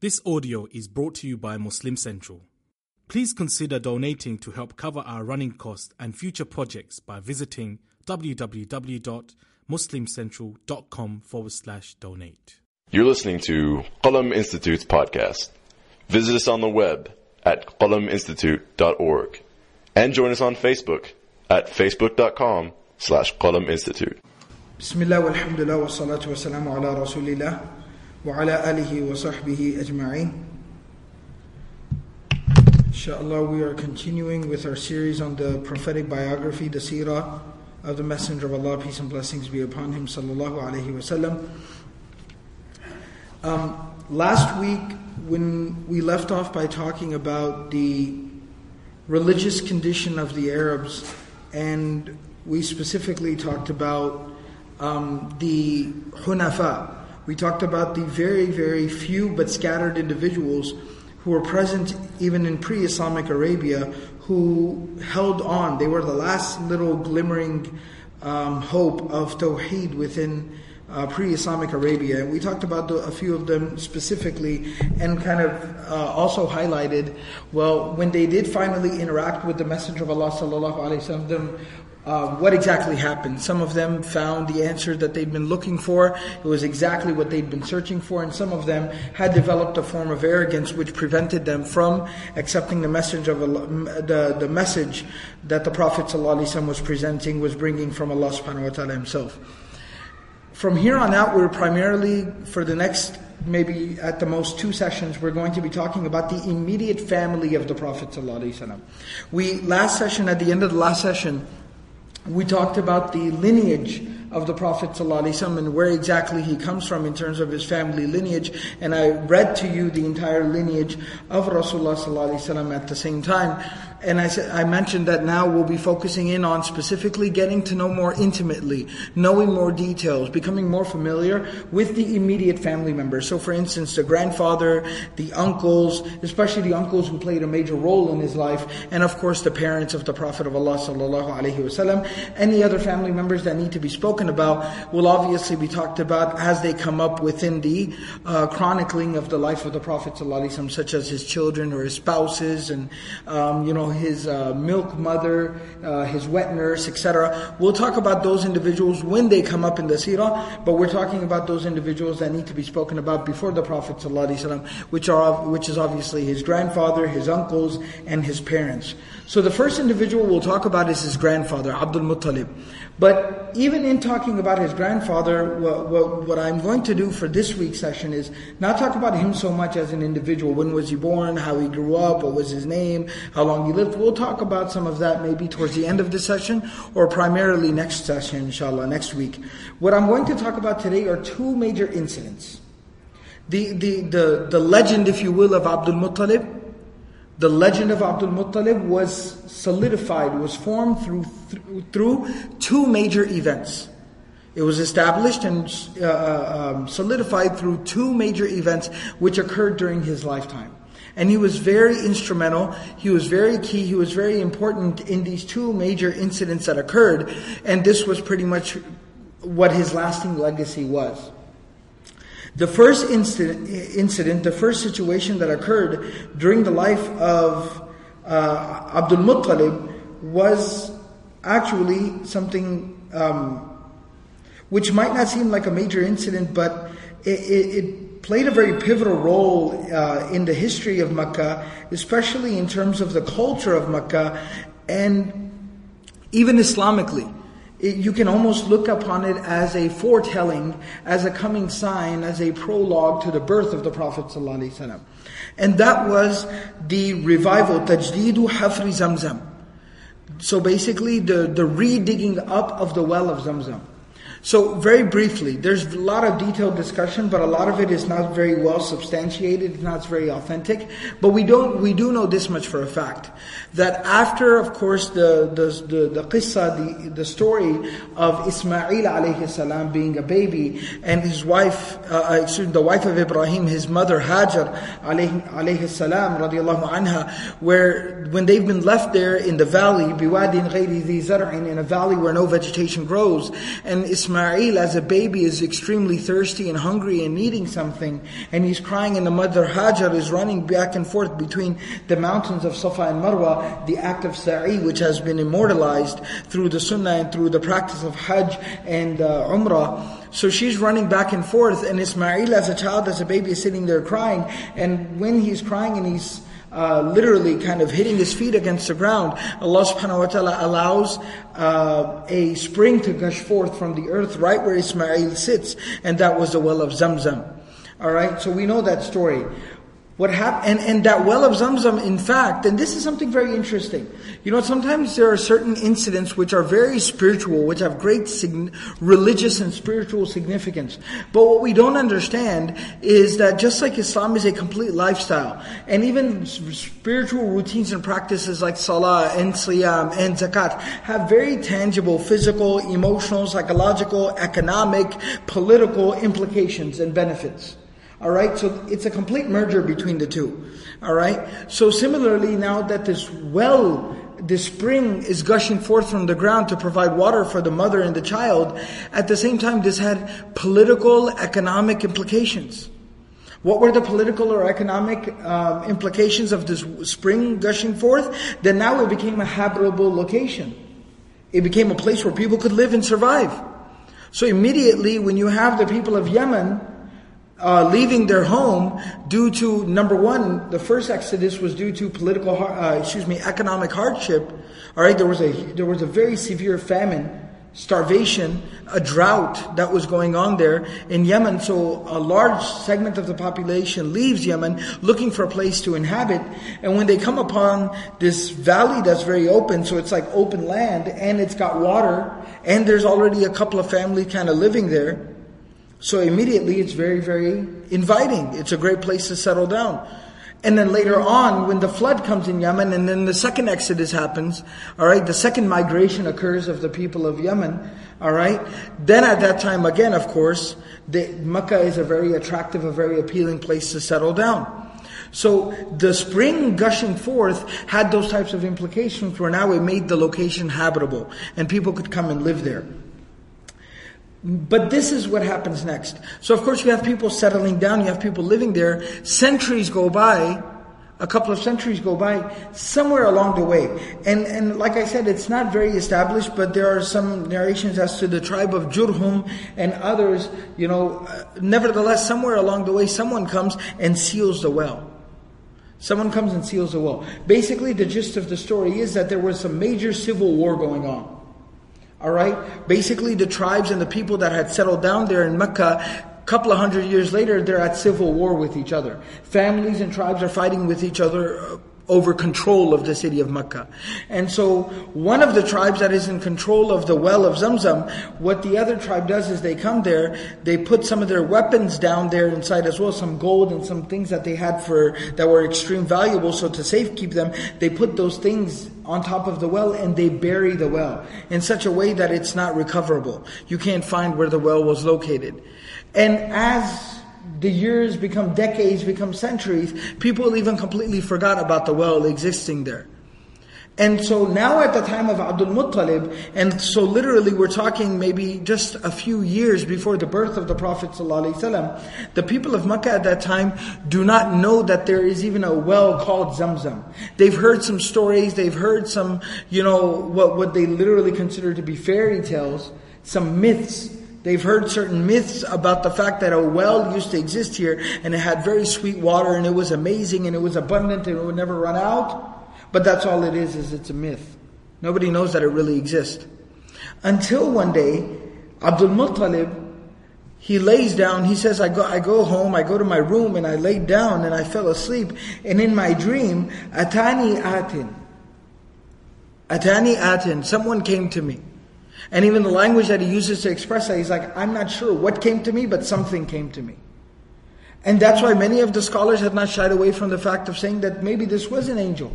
This audio is brought to you by Muslim Central. Please consider donating to help cover our running costs and future projects by visiting www.muslimcentral.com forward slash donate. You're listening to Qalam Institute's podcast. Visit us on the web at qalaminstitute.org and join us on Facebook at facebook.com slash qalaminstitute. Bismillah, walhamdulillah, wa salatu wa salamu ala rasulillah. وعلى آله وصحبه أجمعين Inshallah we are continuing with our series on the prophetic biography, the seerah of the Messenger of Allah, peace and blessings be upon him, sallallahu alaihi wasallam. Um, last week, when we left off by talking about the religious condition of the Arabs, and we specifically talked about um, the Hunafa. we talked about the very, very few but scattered individuals who were present even in pre Islamic Arabia who held on. They were the last little glimmering um, hope of Tawheed within uh, pre-Islamic Arabia, and we talked about the, a few of them specifically, and kind of uh, also highlighted. Well, when they did finally interact with the Messenger of Allah alaihi wasallam, uh, what exactly happened. Some of them found the answer that they'd been looking for. It was exactly what they'd been searching for, and some of them had developed a form of arrogance which prevented them from accepting the message of Allah, the, the message that the Prophet ﷺ was presenting, was bringing from Allah subhanahu wa ta'ala himself. From here on out, we're primarily, for the next maybe at the most two sessions, we're going to be talking about the immediate family of the Prophet ﷺ. We, last session, at the end of the last session, we talked about the lineage of the Prophet ﷺ and where exactly he comes from in terms of his family lineage. And I read to you the entire lineage of Rasulullah ﷺ at the same time. And I said, I mentioned that now we'll be focusing in on specifically getting to know more intimately, knowing more details, becoming more familiar with the immediate family members. So for instance, the grandfather, the uncles, especially the uncles who played a major role in his life, and of course the parents of the Prophet of Allah sallallahu alaihi wasallam. Any other family members that need to be spoken about will obviously be talked about as they come up within the uh, chronicling of the life of the Prophet sallallahu alaihi wasallam, such as his children or his spouses and, um, you know, his uh, milk mother, uh, his wet nurse, etc. We'll talk about those individuals when they come up in the seerah, but we're talking about those individuals that need to be spoken about before the Prophet ﷺ, which are which is obviously his grandfather, his uncles, and his parents. So the first individual we'll talk about is his grandfather, Abdul Muttalib. But even in talking about his grandfather, what, what, what, I'm going to do for this week's session is not talk about him so much as an individual. When was he born? How he grew up? What was his name? How long he lived? We'll talk about some of that maybe towards the end of the session or primarily next session, inshallah, next week. What I'm going to talk about today are two major incidents. The, the, the, the legend, if you will, of Abdul Muttalib the legend of Abdul Muttalib was solidified, was formed through, through, two major events. It was established and uh, uh, um, solidified through two major events which occurred during his lifetime. And he was very instrumental, he was very key, he was very important in these two major incidents that occurred, and this was pretty much what his lasting legacy was. The first incident, incident, the first situation that occurred during the life of uh, Abdul Muttalib was actually something um, which might not seem like a major incident, but it, it, it played a very pivotal role uh, in the history of Mecca, especially in terms of the culture of Mecca and even Islamically. It, you can almost look upon it as a foretelling, as a coming sign, as a prologue to the birth of the Prophet ﷺ. And that was the revival, tajdeedu hafri zamzam. So basically the, the re-digging up of the well of Zamzam. So very briefly, there's a lot of detailed discussion, but a lot of it is not very well substantiated, it's not very authentic. But we don't, we do know this much for a fact. That after, of course, the, the, the, the qissa, the, the story of Ismail alayhi salam being a baby, and his wife, uh, uh excuse me, the wife of Ibrahim, his mother Hajar alayhi, salam, radiallahu anha, where when they've been left there in the valley, biwadin ghayri in a valley where no vegetation grows, and Ismail Ismail as a baby is extremely thirsty and hungry and needing something, and he's crying, and the mother Hajar is running back and forth between the mountains of Safa and Marwa, the act of sa'i, which has been immortalized through the sunnah and through the practice of Hajj and uh, Umrah. So she's running back and forth, and Ismail as a child, as a baby, is sitting there crying, and when he's crying and he's uh, literally kind of hitting his feet against the ground, Allah subhanahu wa ta'ala allows uh, a spring to gush forth from the earth right where Ismail sits, and that was the well of Zamzam. Alright, so we know that story. What happened, and, and that well of Zamzam, in fact, and this is something very interesting. You know, sometimes there are certain incidents which are very spiritual, which have great sig- religious and spiritual significance. But what we don't understand is that just like Islam is a complete lifestyle, and even spiritual routines and practices like salah and siyam and zakat have very tangible physical, emotional, psychological, economic, political implications and benefits. All right, so it's a complete merger between the two. All right, so similarly, now that this well, this spring is gushing forth from the ground to provide water for the mother and the child, at the same time, this had political, economic implications. What were the political or economic um, implications of this spring gushing forth? Then now it became a habitable location. It became a place where people could live and survive. So immediately, when you have the people of Yemen uh, leaving their home due to number one, the first exodus was due to political, uh, excuse me, economic hardship. All right, there was a there was a very severe famine, starvation, a drought that was going on there in Yemen. So a large segment of the population leaves Yemen looking for a place to inhabit, and when they come upon this valley that's very open, so it's like open land, and it's got water, and there's already a couple of family kind of living there. So immediately it's very, very inviting. It's a great place to settle down. And then later on, when the flood comes in Yemen, and then the second exodus happens, alright, the second migration occurs of the people of Yemen, alright, then at that time again, of course, the, Mecca is a very attractive, a very appealing place to settle down. So the spring gushing forth had those types of implications where now it made the location habitable, and people could come and live there. But this is what happens next. So of course you have people settling down, you have people living there. Centuries go by, a couple of centuries go by, somewhere along the way. And, and like I said, it's not very established, but there are some narrations as to the tribe of Jurhum and others, you know, uh, nevertheless, somewhere along the way, someone comes and seals the well. Someone comes and seals the well. Basically, the gist of the story is that there was some major civil war going on. All right? Basically, the tribes and the people that had settled down there in Mecca, a couple of hundred years later, they're at civil war with each other. Families and tribes are fighting with each other over control of the city of Mecca. And so one of the tribes that is in control of the well of Zamzam, what the other tribe does is they come there, they put some of their weapons down there inside as well, some gold and some things that they had for, that were extreme valuable, so to safekeep them, they put those things on top of the well and they bury the well in such a way that it's not recoverable. You can't find where the well was located. And as the years become decades, become centuries, people even completely forgot about the well existing there. And so now at the time of Abdul Muttalib, and so literally we're talking maybe just a few years before the birth of the Prophet ﷺ, the people of Mecca at that time do not know that there is even a well called Zamzam. They've heard some stories, they've heard some, you know, what, what they literally consider to be fairy tales, some myths They've heard certain myths about the fact that a well used to exist here and it had very sweet water and it was amazing and it was abundant and it would never run out. But that's all it is, is it's a myth. Nobody knows that it really exists. Until one day, Abdul Muttalib, he lays down, he says, I go, I go home, I go to my room and I lay down and I fell asleep. And in my dream, Atani Atin. Atani Atin, someone came to me. And even the language that he uses to express that, he's like, I'm not sure what came to me, but something came to me. And that's why many of the scholars have not shied away from the fact of saying that maybe this was an angel.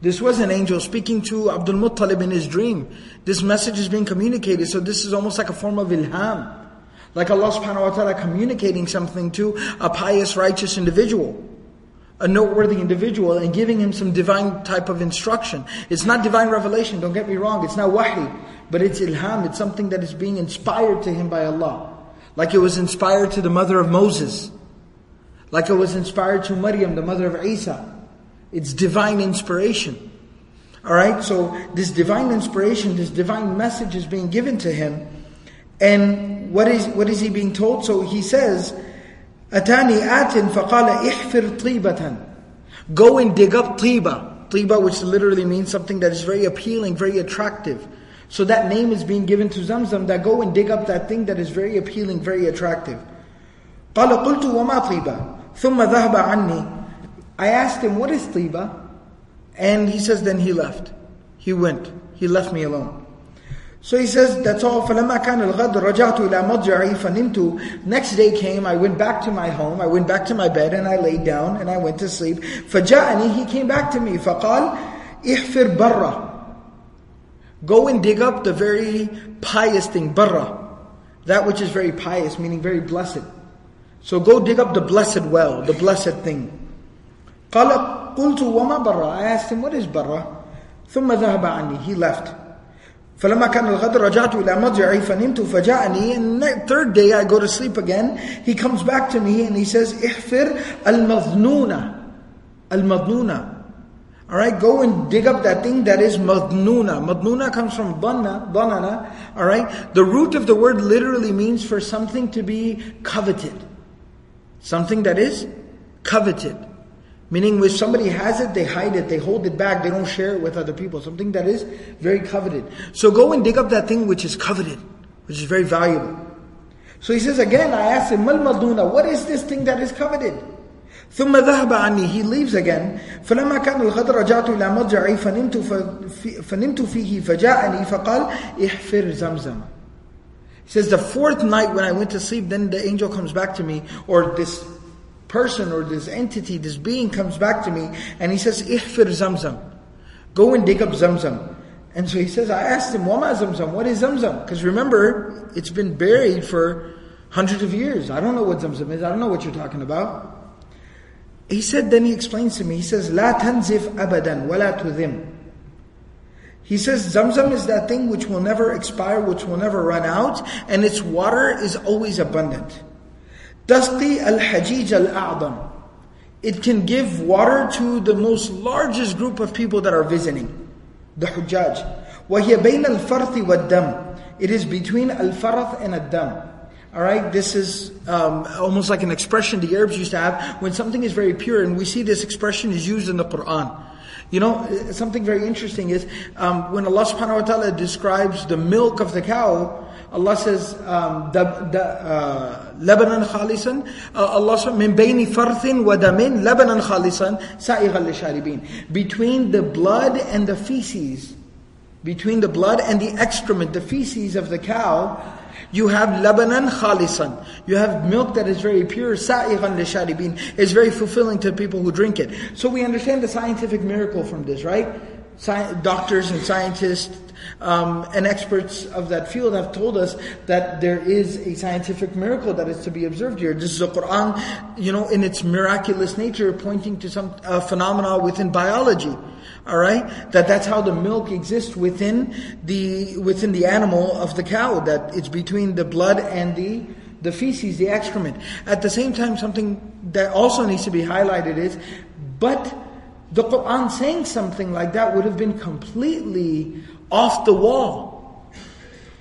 This was an angel speaking to Abdul Muttalib in his dream. This message is being communicated, so this is almost like a form of ilham. Like Allah subhanahu wa ta'ala communicating something to a pious, righteous individual a noteworthy individual and giving him some divine type of instruction. It's not divine revelation, don't get me wrong, it's not wahi. But it's ilham, it's something that is being inspired to him by Allah. Like it was inspired to the mother of Moses. Like it was inspired to Maryam, the mother of Isa. It's divine inspiration. Alright, so this divine inspiration, this divine message is being given to him. And what is what is he being told? So he says, Atani atin faqala ihfir tibatan. Go and dig up tiba. Tiba, which literally means something that is very appealing, very attractive. So that name is being given to Zamzam, that go and dig up that thing that is very appealing, very attractive. قال قلت وما طيبة ثم ذهب عني I asked him, what is tiba? And he says, then he left. He went. He left me alone. So he says, that's all. فَلَمَّا كَانَ الْغَدْ رَجَعْتُ إِلَى مَضْجَعِي فَنِمْتُ Next day came, I went back to my home, I went back to my bed and I laid down and I went to sleep. فَجَاءَنِي He came back to me. فَقَالْ احفر برا. Go and dig up the very pious thing, barra. That which is very pious, meaning very blessed. So go dig up the blessed well, the blessed thing. قال قلت وما برا I asked him what is برا ثم ذهب عني he left فلما كان الغد رجعت إلى مضجعي فنمت فجاءني and the third day I go to sleep again he comes back to me and he says احفر المظنونة المظنونة Alright, go and dig up that thing that is madnuna. Madnuna comes from dhanna, dhanana. Alright, the root of the word literally means for something to be coveted. Something that is coveted. Meaning, if somebody has it, they hide it, they hold it back, they don't share it with other people. Something that is very coveted. So go and dig up that thing which is coveted, which is very valuable. So he says again, I asked him, Mal what is this thing that is coveted? ثم ذهب عني he leaves again فلما كان الغد رجعت إلى مضجعي فنمت, فنمت فيه فجاءني فقال احفر زمزم He says the fourth night when I went to sleep then the angel comes back to me or this person or this entity, this being comes back to me and he says, Ihfir Zamzam. Go and dig up Zamzam. And so he says, I asked him, Wama Zamzam? What is Zamzam? Because remember, it's been buried for hundreds of years. I don't know what Zamzam is. I don't know what you're talking about. He said, then he explains to me, he says, La tanzif abadan, wala tudhim. He says Zamzam is that thing which will never expire, which will never run out, and its water is always abundant. Tasqi al-Hajij al-A'dam. It can give water to the most largest group of people that are visiting, the Hujjaj. وَهِيَ بَيْنَ الْفَرْثِ وَالدَّمِ It is between al-farth and ad-dam. Alright, this is um, almost like an expression the Arabs used to have when something is very pure, and we see this expression is used in the Quran. You know, something very interesting is um, when Allah subhanahu wa ta'ala describes the milk of the cow, Allah says, um, uh, labanan khalisan, uh, Allah sa'ighal. Between the blood and the feces, between the blood and the excrement, the feces of the cow, you have labanan khalisan. You have milk that is very pure, sa'ighal lisharibin. It's very fulfilling to people who drink it. So we understand the scientific miracle from this, right? Sci- doctors and scientists um, and experts of that field have told us that there is a scientific miracle that is to be observed here. This is the Quran, you know, in its miraculous nature, pointing to some uh, phenomena within biology. All right, that that's how the milk exists within the within the animal of the cow. That it's between the blood and the the feces, the excrement. At the same time, something that also needs to be highlighted is, but the Quran saying something like that would have been completely off the wall.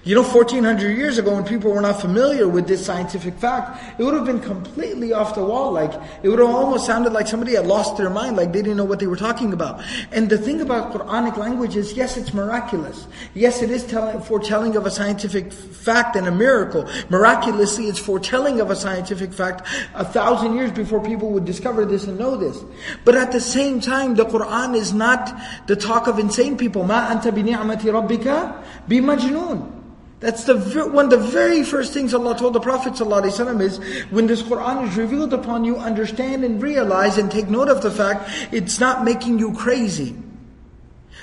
You know, 1400 years ago when people were not familiar with this scientific fact, it would have been completely off the wall. Like, it would have almost sounded like somebody had lost their mind, like they didn't know what they were talking about. And the thing about Quranic language is, yes, it's miraculous. Yes, it is telling, foretelling of a scientific fact and a miracle. Miraculously, it's foretelling of a scientific fact a thousand years before people would discover this and know this. But at the same time, the Quran is not the talk of insane people. Ma anta bi ni'mati rabbika. That's the one of the very first things Allah told the Prophet ﷺ is when this Quran is revealed upon you, understand and realize and take note of the fact it's not making you crazy.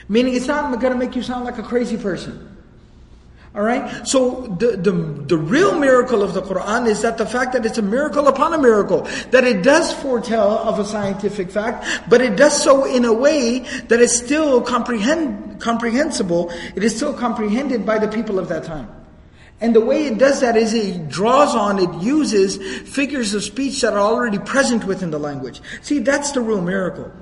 Meaning it's not going to make you sound like a crazy person. All right? So the, the, the real miracle of the Quran is that the fact that it's a miracle upon a miracle, that it does foretell of a scientific fact, but it does so in a way that is still comprehend, comprehensible, it is still comprehended by the people of that time. And the way it does that is it draws on, it uses figures of speech that are already present within the language. See, that's the real miracle.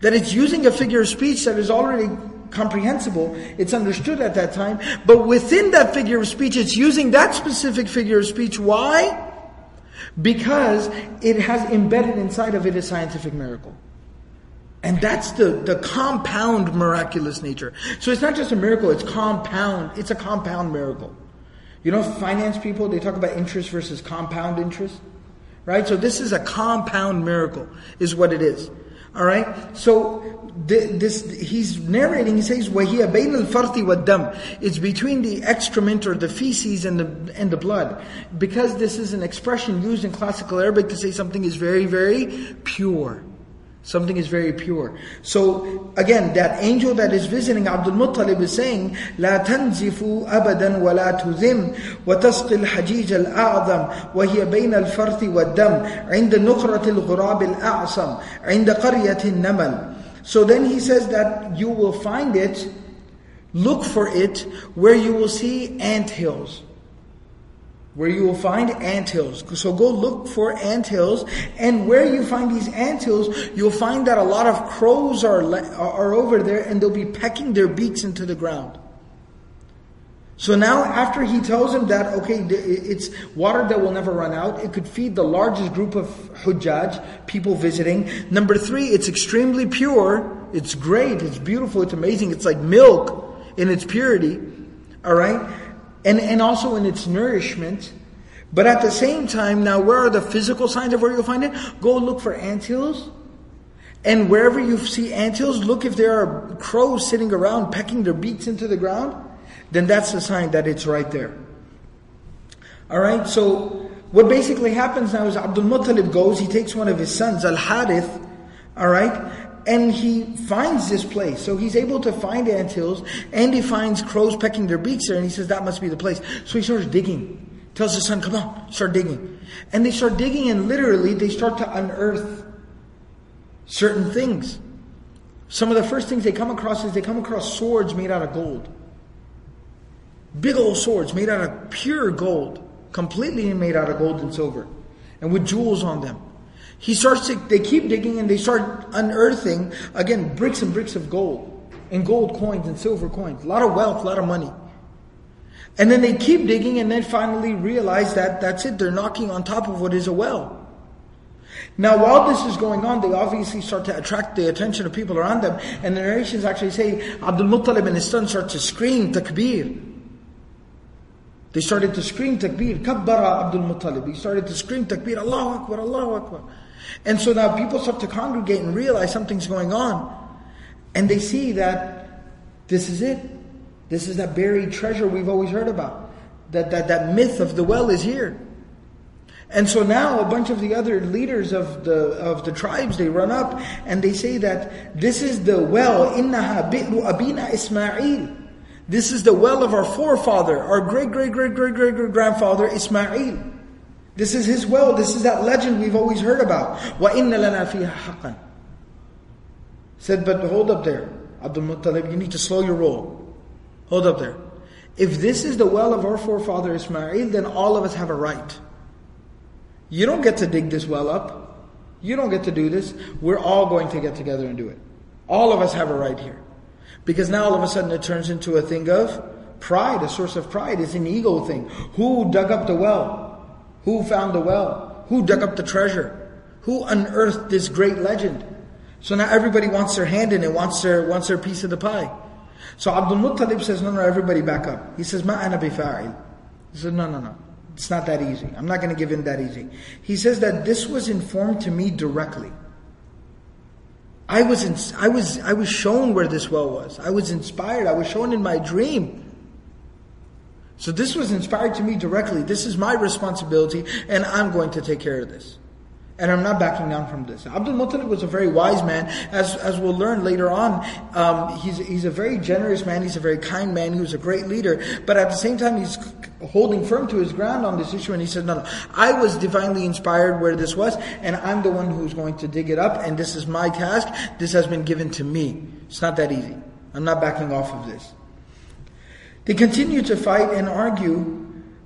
That it's using a figure of speech that is already comprehensible, it's understood at that time, but within that figure of speech, it's using that specific figure of speech. Why? Because it has embedded inside of it a scientific miracle. And that's the, the compound miraculous nature. So it's not just a miracle, it's compound, it's a compound miracle. You know, finance people, they talk about interest versus compound interest. Right? So this is a compound miracle, is what it is. All right. So th- this he's narrating. He says, "Wahiyya bayn al-farti wa-dam." It's between the excrement or the feces and the and the blood, because this is an expression used in classical Arabic to say something is very very pure. Something is very pure. So again, that angel that is visiting Abdul Muttalib is saying, لا تنزفوا أبدا ولا تذم وتسقي الحجيج الأعظم وهي بين الفرث والدم عند نقرة الغراب الأعصم عند قرية النمل. So then he says that you will find it, look for it, where you will see ant hills where you will find ant hills. So go look for ant hills, and where you find these ant hills, you'll find that a lot of crows are are over there, and they'll be pecking their beaks into the ground. So now, after he tells him that, okay, it's water that will never run out, it could feed the largest group of hujjaj, people visiting. Number three, it's extremely pure, it's great, it's beautiful, it's amazing, it's like milk in its purity. Alright? And, and also in its nourishment. But at the same time, now where are the physical signs of where you'll find it? Go look for anthills. And wherever you see anthills, look if there are crows sitting around pecking their beaks into the ground. Then that's a sign that it's right there. Alright, so what basically happens now is Abdul Muttalib goes, he takes one of his sons, Al Harith, alright, and he finds this place. So he's able to find ant hills, and he finds crows pecking their beaks there, and he says that must be the place. So he starts digging. Tells his son, come on, start digging. And they start digging, and literally they start to unearth certain things. Some of the first things they come across is they come across swords made out of gold. Big old swords made out of pure gold, completely made out of gold and silver, and with jewels on them. He starts to, they keep digging and they start unearthing, again, bricks and bricks of gold, and gold coins and silver coins. A lot of wealth, a lot of money. And then they keep digging and then finally realize that that's it, they're knocking on top of what is a well. Now, while this is going on, they obviously start to attract the attention of people around them. And the narrations actually say Abdul Muttalib and his son start to scream takbir. They started to scream takbir. Kabbara Abdul Muttalib. He started to scream takbir. Allahu Akbar, Allahu Akbar. And so now people start to congregate and realize something's going on. And they see that this is it. This is that buried treasure we've always heard about. That, that, that myth of the well is here. And so now a bunch of the other leaders of the of the tribes they run up and they say that this is the well innaha bi'ru abina Ismail. This is the well of our forefather, our great great great great great great grandfather Ismail. This is his well. This is that legend we've always heard about. وَإِنَّ لَنَا فِيهَا حَقًّا Said, but hold up there. Abdul Muttalib, you need to slow your roll. Hold up there. If this is the well of our forefather Ismail, then all of us have a right. You don't get to dig this well up. You don't get to do this. We're all going to get together and do it. All of us have a right here. Because now all of a sudden it turns into a thing of pride, a source of pride. It's an ego thing. Who dug up the well? Who found the well? Who dug up the treasure? Who unearthed this great legend? So now everybody wants their hand in it, wants their, wants their piece of the pie. So Abdul Muttalib says, no, no, everybody back up. He says, ma ana bifa'il. He said, no, no, no. It's not that easy. I'm not going to give in that easy. He says that this was informed to me directly. I was, in, I was, I was shown where this well was. I was inspired. I was shown in my dream. So this was inspired to me directly. This is my responsibility, and I'm going to take care of this. And I'm not backing down from this. Abdul Muttalib was a very wise man, as, as we'll learn later on. Um, he's, he's a very generous man, he's a very kind man, he was a great leader. But at the same time, he's holding firm to his ground on this issue, and he said, No, no, I was divinely inspired where this was, and I'm the one who's going to dig it up, and this is my task. This has been given to me. It's not that easy. I'm not backing off of this. They continue to fight and argue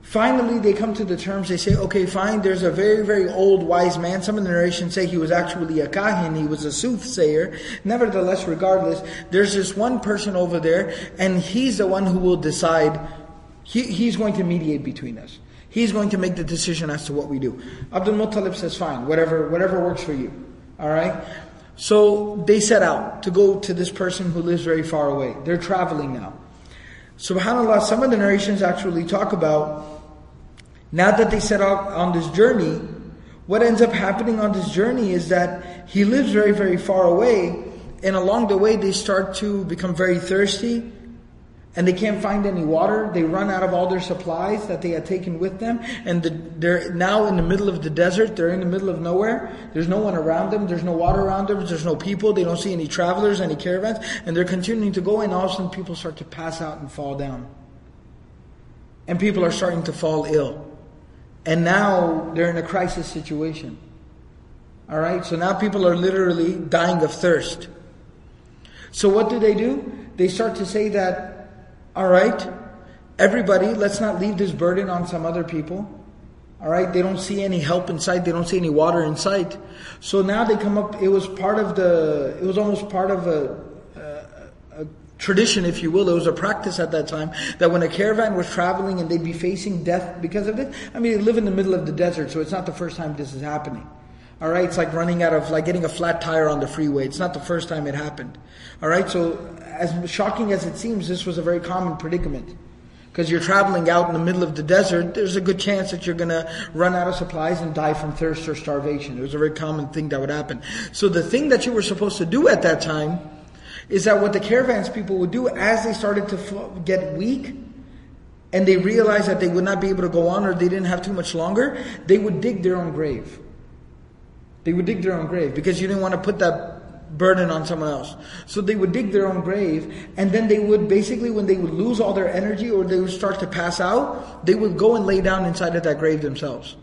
Finally, they come to the terms, they say, okay, fine, there's a very, very old wise man. Some of the narrations say he was actually a kahin, he was a soothsayer. Nevertheless, regardless, there's this one person over there, and he's the one who will decide, he, he's going to mediate between us. He's going to make the decision as to what we do. Abdul Muttalib says, fine, whatever, whatever works for you. Alright? So they set out to go to this person who lives very far away. They're traveling now. SubhanAllah, some of the narrations actually talk about now that they set out on this journey, what ends up happening on this journey is that he lives very, very far away, and along the way they start to become very thirsty, and they can't find any water. They run out of all their supplies that they had taken with them, and the, they're now in the middle of the desert. They're in the middle of nowhere. There's no one around them. There's no water around them. There's no people. They don't see any travelers, any caravans, and they're continuing to go. And all of a sudden, people start to pass out and fall down, and people are starting to fall ill. And now they're in a crisis situation. Alright, so now people are literally dying of thirst. So what do they do? They start to say that, alright, everybody, let's not leave this burden on some other people. Alright, they don't see any help in sight, they don't see any water in sight. So now they come up, it was part of the, it was almost part of a, tradition, if you will. It was a practice at that time that when a caravan was traveling and they'd be facing death because of it, I mean, they live in the middle of the desert, so it's not the first time this is happening. All right, it's like running out of, like getting a flat tire on the freeway. It's not the first time it happened. All right, so as shocking as it seems, this was a very common predicament. Because you're traveling out in the middle of the desert, there's a good chance that you're going to run out of supplies and die from thirst or starvation. It was a very common thing that would happen. So the thing that you were supposed to do at that time is that what the caravans people would do as they started to get weak and they realized that they would not be able to go on or they didn't have too much longer, they would dig their own grave. They would dig their own grave because you didn't want to put that burden on someone else. So they would dig their own grave and then they would basically, when they would lose all their energy or they would start to pass out, they would go and lay down inside of that grave themselves.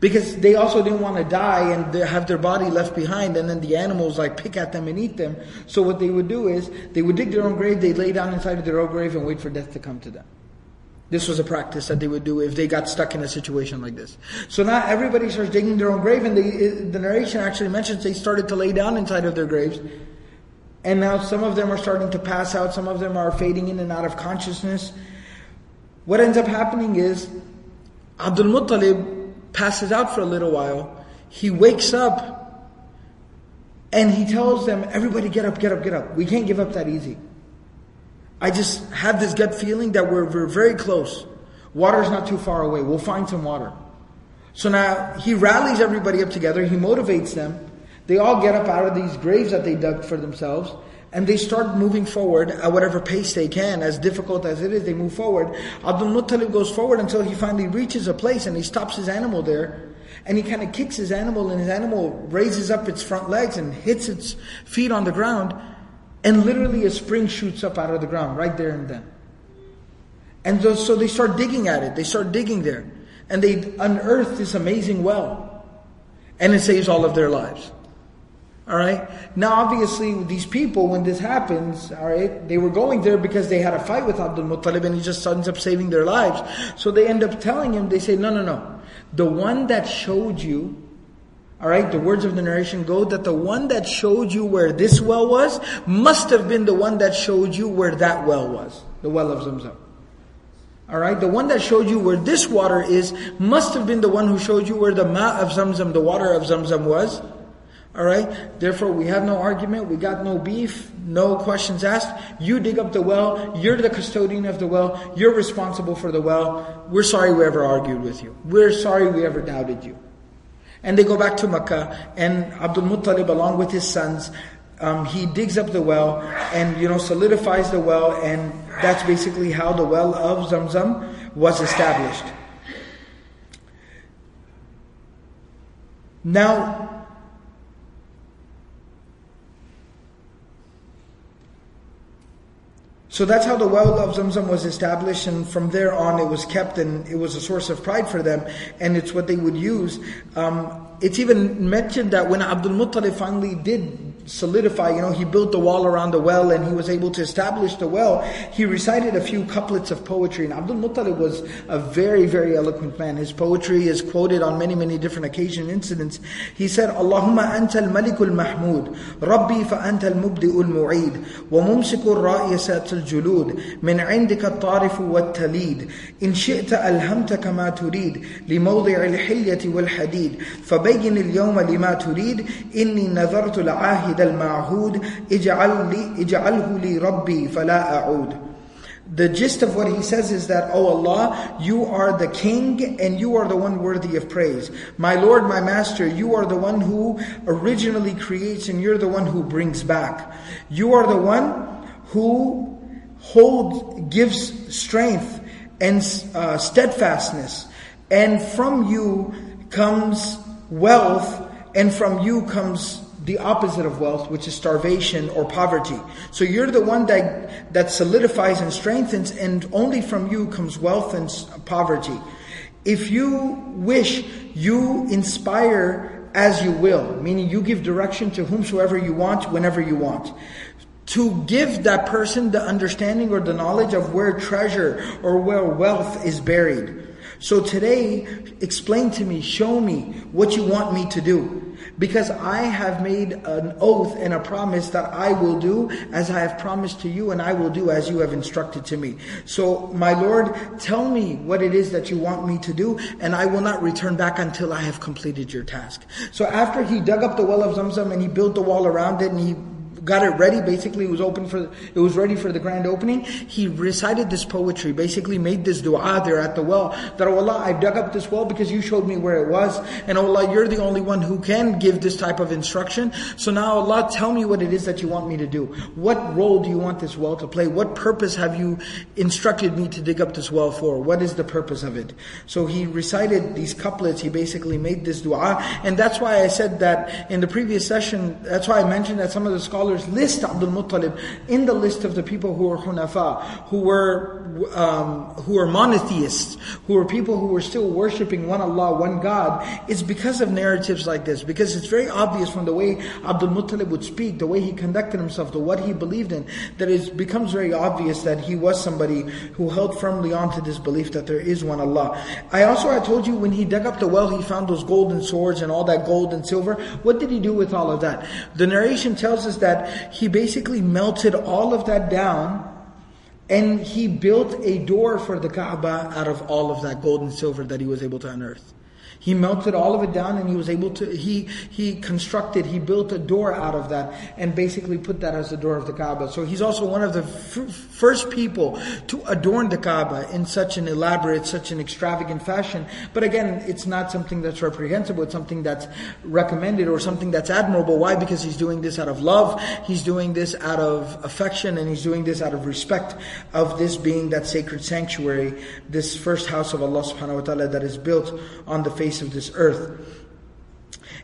Because they also didn't want to die and have their body left behind and then the animals like pick at them and eat them. So what they would do is they would dig their own grave, they'd lay down inside of their own grave and wait for death to come to them. This was a practice that they would do if they got stuck in a situation like this. So now everybody starts digging their own grave and they, the narration actually mentions they started to lay down inside of their graves. And now some of them are starting to pass out, some of them are fading in and out of consciousness. What ends up happening is Abdul Muttalib passes out for a little while. He wakes up and he tells them, everybody get up, get up, get up. We can't give up that easy. I just have this gut feeling that we're, we're very close. Water's not too far away. We'll find some water. So now he rallies everybody up together. He motivates them. They all get up out of these graves that they dug for themselves and they start moving forward at whatever pace they can, as difficult as it is, they move forward. Abdul Muttalib goes forward until he finally reaches a place and he stops his animal there. And he kind of kicks his animal, and his animal raises up its front legs and hits its feet on the ground. And literally, a spring shoots up out of the ground right there and then. And so they start digging at it. They start digging there. And they unearth this amazing well. And it saves all of their lives. All right. Now, obviously, these people, when this happens, all right, they were going there because they had a fight with Abdul Muttalib and he just ends up saving their lives. So they end up telling him, they say, no, no, no. The one that showed you, all right, the words of the narration go that the one that showed you where this well was must have been the one that showed you where that well was, the well of Zamzam. All right, the one that showed you where this water is must have been the one who showed you where the ma of Zamzam, the water of Zamzam was. All right. Therefore, we have no argument. We got no beef. No questions asked. You dig up the well. You're the custodian of the well. You're responsible for the well. We're sorry we ever argued with you. We're sorry we ever doubted you. And they go back to Mecca, and Abdul Muttalib, along with his sons, um, he digs up the well and you know solidifies the well, and that's basically how the well of Zamzam was established. Now, So that's how the well of Zamzam was established, and from there on it was kept, and it was a source of pride for them, and it's what they would use. Um, it's even mentioned that when Abdul Muttalib finally did solidify, you know, he built the wall around the well and he was able to establish the well, he recited a few couplets of poetry. And Abdul Muttalib was a very, very eloquent man. His poetry is quoted on many, many different occasions incidents. He said, Allahumma antal malikul mahmud, rabbi fa antal mubdi'ul mu'id, wa mumsikul ra'iyasatul julud, min indika tarifu wa talid, in shi'ta alhamta kama turid, li mawdi'il al wal hadid, fabayyin al yawma lima turid, inni nadartu la'ahi العاهد المعهود اجعل لي اجعله لي ربي فلا أعود The gist of what he says is that, Oh Allah, you are the king and you are the one worthy of praise. My Lord, my Master, you are the one who originally creates and you're the one who brings back. You are the one who holds, gives strength and uh, steadfastness. And from you comes wealth, and from you comes the opposite of wealth, which is starvation or poverty. So you're the one that, that solidifies and strengthens, and only from you comes wealth and poverty. If you wish, you inspire as you will, meaning you give direction to whomsoever you want, whenever you want. To give that person the understanding or the knowledge of where treasure or where wealth is buried. So today, explain to me, show me what you want me to do. Because I have made an oath and a promise that I will do as I have promised to you and I will do as you have instructed to me. So my Lord, tell me what it is that you want me to do and I will not return back until I have completed your task. So after he dug up the well of Zamzam and he built the wall around it and he got it ready. Basically, it was open for it was ready for the grand opening. He recited this poetry. Basically, made this du'a there at the well. That oh Allah, I dug up this well because you showed me where it was, and oh Allah, you're the only one who can give this type of instruction. So now Allah, tell me what it is that you want me to do. What role do you want this well to play? What purpose have you instructed me to dig up this well for? What is the purpose of it? So he recited these couplets. He basically made this du'a, and that's why I said that in the previous session. That's why I mentioned that some of the scholars scholars list Abdul Muttalib in the list of the people who were Hunafa, who were um, who were monotheists, who were people who were still worshipping one Allah, one God. It's because of narratives like this, because it's very obvious from the way Abdul Muttalib would speak, the way he conducted himself, the what he believed in, that it becomes very obvious that he was somebody who held firmly on to this belief that there is one Allah. I also I told you when he dug up the well, he found those golden swords and all that gold and silver. What did he do with all of that? The narration tells us that he basically melted all of that down and he built a door for the Kaaba out of all of that gold and silver that he was able to unearth. He melted all of it down and he was able to, he, he constructed, he built a door out of that and basically put that as the door of the Kaaba. So he's also one of the f- first people to adorn the Kaaba in such an elaborate, such an extravagant fashion. But again, it's not something that's reprehensible, it's something that's recommended or something that's admirable. Why? Because he's doing this out of love, he's doing this out of affection, and he's doing this out of respect of this being that sacred sanctuary, this first house of Allah subhanahu wa ta'ala that is built on the face face of this earth.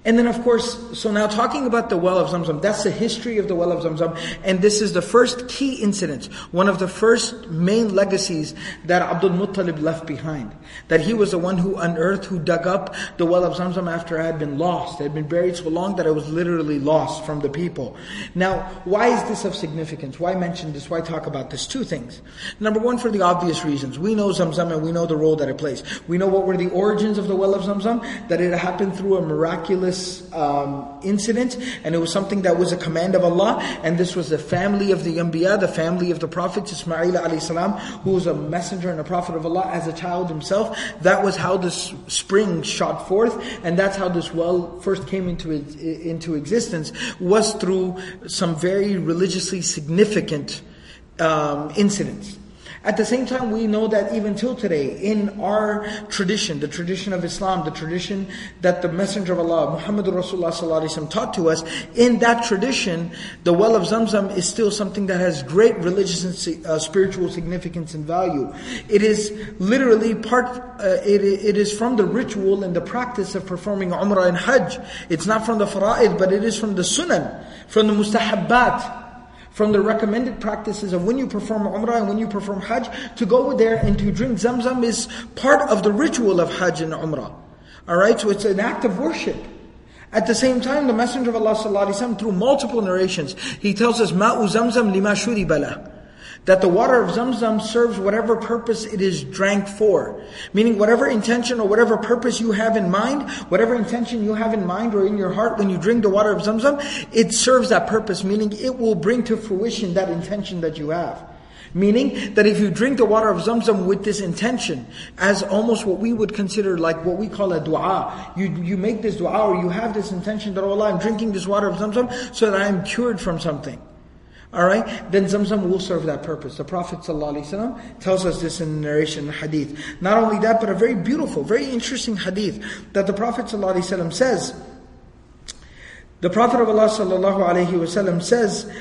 And then, of course, so now talking about the well of Zamzam, that's the history of the well of Zamzam. And this is the first key incident, one of the first main legacies that Abdul Muttalib left behind. That he was the one who unearthed, who dug up the well of Zamzam after it had been lost. It had been buried so long that it was literally lost from the people. Now, why is this of significance? Why mention this? Why talk about this? Two things. Number one, for the obvious reasons. We know Zamzam and we know the role that it plays. We know what were the origins of the well of Zamzam, that it happened through a miraculous um, incident, and it was something that was a command of Allah, and this was the family of the Anbiya, the family of the Prophet Ismail alayhi salam, who was a messenger and a prophet of Allah as a child himself. That was how this spring shot forth, and that's how this well first came into into existence, was through some very religiously significant um, incidents. At the same time, we know that even till today, in our tradition, the tradition of Islam, the tradition that the Messenger of Allah, Muhammad Rasulullah taught to us, in that tradition, the well of Zamzam is still something that has great religious and uh, spiritual significance and value. It is literally part, uh, it, it is from the ritual and the practice of performing Umrah and Hajj. It's not from the fara'id, but it is from the sunan, from the mustahabbat from the recommended practices of when you perform Umrah and when you perform Hajj, to go there and to drink Zamzam is part of the ritual of Hajj and Umrah. Alright, so it's an act of worship. At the same time, the Messenger of Allah ﷺ, through multiple narrations, he tells us, Ma'u Zamzam lima shuri bala that the water of Zamzam serves whatever purpose it is drank for. Meaning whatever intention or whatever purpose you have in mind, whatever intention you have in mind or in your heart when you drink the water of Zamzam, it serves that purpose, meaning it will bring to fruition that intention that you have. Meaning that if you drink the water of Zamzam with this intention, as almost what we would consider like what we call a dua, you, you make this dua or you have this intention that, oh Allah, I'm drinking this water of Zamzam so that I am cured from something. Alright, then Zamzam will serve that purpose. The Prophet ﷺ tells us this in narration hadith. Not only that, but a very beautiful, very interesting hadith that the Prophet ﷺ says. The Prophet of Allah ﷺ says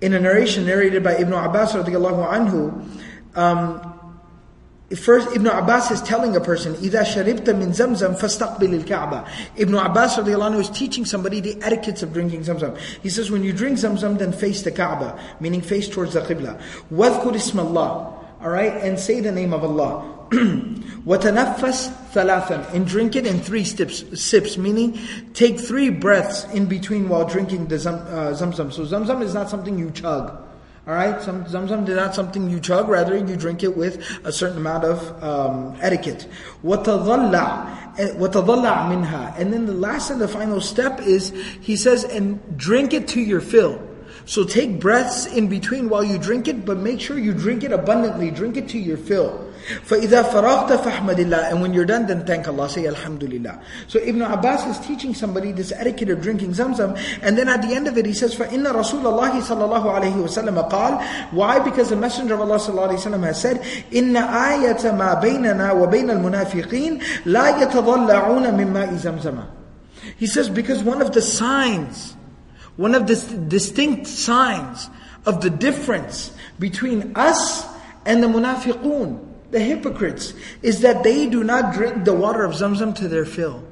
in a narration narrated by Ibn Abbas radiallahu anhu, um, First, Ibn Abbas is telling a person, إِذَا شَرِبْتَ مِنْ زَمْزَمْ فَاسْتَقْبِلِ الْكَعْبَةِ Ibn Abbas anhu is teaching somebody the etiquettes of drinking Zamzam. He says, when you drink Zamzam, then face the Kaaba, meaning face towards the Qibla. وَذْكُرِ اسْمَ اللَّهِ Alright, and say the name of Allah. وَتَنَفَّسْ ثَلَاثًا And drink it in three sips, sips, meaning take three breaths in between while drinking the zam, uh, Zamzam. So Zamzam is not something you chug. Alright, Some, Zamzam is not something you chug, rather you drink it with a certain amount of um, etiquette. وَتَضَلَّعْ وَتَضَلَّعْ مِنْهَا And then the last and the final step is, he says, and drink it to your fill. So take breaths in between while you drink it, but make sure you drink it abundantly. Drink it to your fill. فَإِذَا فَرَغْتَ فَحْمَدِ اللَّهِ And when you're done, then thank Allah. Say Alhamdulillah. So Ibn Abbas is teaching somebody this etiquette of drinking zamzam. And then at the end of it, he says, فَإِنَّ رَسُولَ اللَّهِ صَلَّى اللَّهُ عَلَيْهِ وَسَلَّمَ قَالَ Why? Because the Messenger of Allah صلى الله عليه وسلم has said, إِنَّ آيَةَ مَا بَيْنَنَا وَبَيْنَ الْمُنَافِقِينَ لَا يَتَضَلَّعُونَ مِمَّا زَمْزَمَ He says, because one of the signs one of the distinct signs of the difference between us and the munafiqun, the hypocrites, is that they do not drink the water of Zamzam to their fill.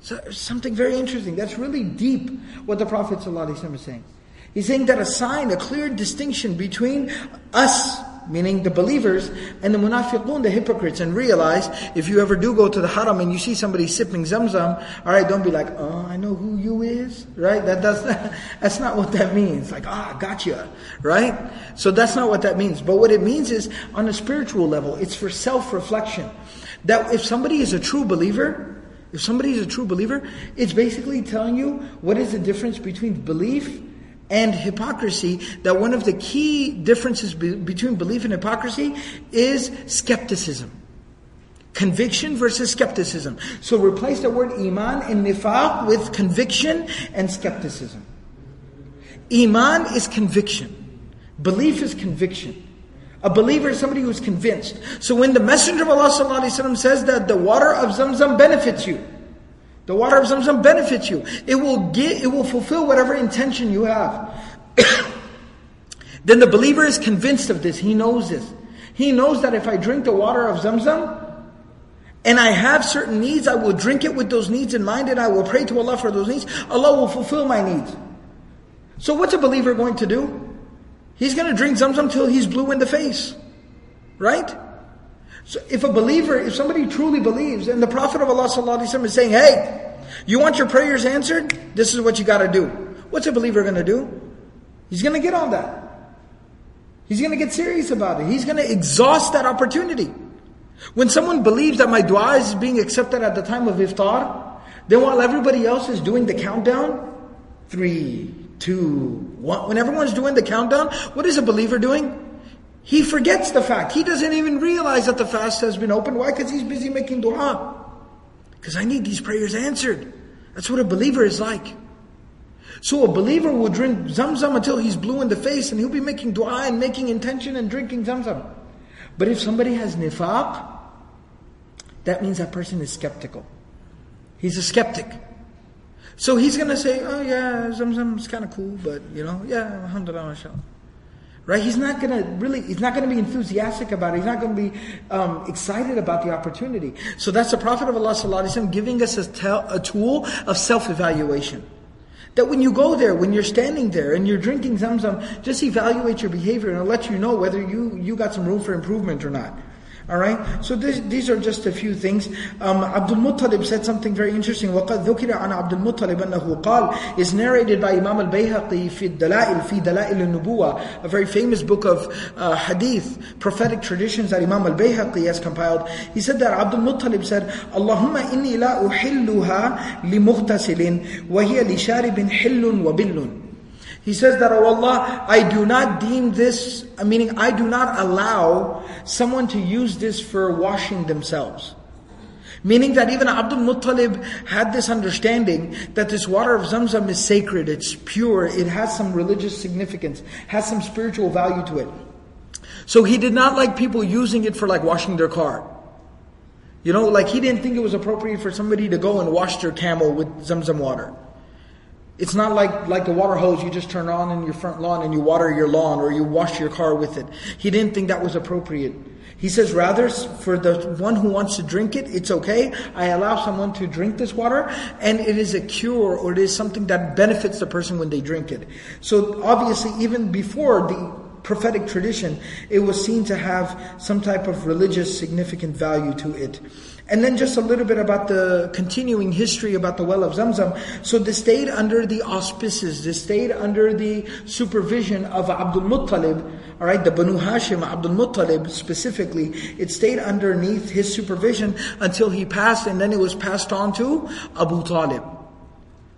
So something very interesting. That's really deep what the Prophet ﷺ is saying. He's saying that a sign, a clear distinction between us meaning the believers, and the munafiqun, the hypocrites, and realize if you ever do go to the haram and you see somebody sipping zamzam, alright, don't be like, oh, I know who you is, right? That does not, that's not what that means. Like, ah, gotcha, right? So that's not what that means. But what it means is, on a spiritual level, it's for self-reflection. That if somebody is a true believer, if somebody is a true believer, it's basically telling you what is the difference between belief and hypocrisy, that one of the key differences be- between belief and hypocrisy is skepticism. Conviction versus skepticism. So replace the word iman and nifaq with conviction and skepticism. Iman is conviction. Belief is conviction. A believer is somebody who's convinced. So when the Messenger of Allah says that the water of Zamzam benefits you, the water of Zamzam benefits you. It will get, it will fulfill whatever intention you have. then the believer is convinced of this. He knows this. He knows that if I drink the water of Zamzam, and I have certain needs, I will drink it with those needs in mind and I will pray to Allah for those needs. Allah will fulfill my needs. So what's a believer going to do? He's going to drink Zamzam till he's blue in the face. Right? So if a believer, if somebody truly believes, and the Prophet of Allah is saying, hey, you want your prayers answered? This is what you got to do. What's a believer to do? He's to get on that. He's to get serious about it. He's to exhaust that opportunity. When someone believes that my dua is being accepted at the time of iftar, then while everybody else is doing the countdown, three, two, one, when everyone's doing the countdown, what is a believer doing? He forgets the fact. He doesn't even realize that the fast has been opened. Why? Because he's busy making dua. Because I need these prayers answered. That's what a believer is like. So a believer will drink Zamzam until he's blue in the face and he'll be making dua and making intention and drinking Zamzam. But if somebody has nifaq, that means that person is skeptical. He's a skeptic. So he's going to say, oh yeah, Zamzam is kind of cool, but you know, yeah, alhamdulillah, mashallah. Right? He's not going to really, he's not going to be enthusiastic about it. He's not going to be um, excited about the opportunity. So that's the Prophet of Allah sallallahu giving us a, tel- a tool of self-evaluation. That when you go there, when you're standing there and you're drinking Zamzam, just evaluate your behavior and it'll let you know whether you, you got some room for improvement or not. Alright? So this, these are just a few things. Um, Abdul Muttalib said something very interesting. وَقَدْ ذُكِرَ عَنْ عَبْدُ الْمُطَّلِبِ أَنَّهُ قال is narrated by Imam al-Bayhaqi في الدلائل في دلائل النبوة a very famous book of uh, hadith, prophetic traditions that Imam al-Bayhaqi has compiled. He said that Abdul Muttalib said, اللهم إني لا أحلها لمغتسل وهي لشارب حل وبل he says that, oh Allah, I do not deem this, meaning I do not allow someone to use this for washing themselves. Meaning that even Abdul Muttalib had this understanding that this water of Zamzam is sacred, it's pure, it has some religious significance, has some spiritual value to it. So he did not like people using it for like washing their car. You know, like he didn't think it was appropriate for somebody to go and wash their camel with Zamzam water. It's not like, like the water hose you just turn on in your front lawn and you water your lawn or you wash your car with it. He didn't think that was appropriate. He says, rather, for the one who wants to drink it, it's okay. I allow someone to drink this water, and it is a cure or it is something that benefits the person when they drink it. So obviously, even before the prophetic tradition, it was seen to have some type of religious significant value to it. And then just a little bit about the continuing history about the well of Zamzam. So this stayed under the auspices, this stayed under the supervision of Abdul Muttalib, alright, the Banu Hashim, Abdul Muttalib specifically. It stayed underneath his supervision until he passed and then it was passed on to Abu Talib.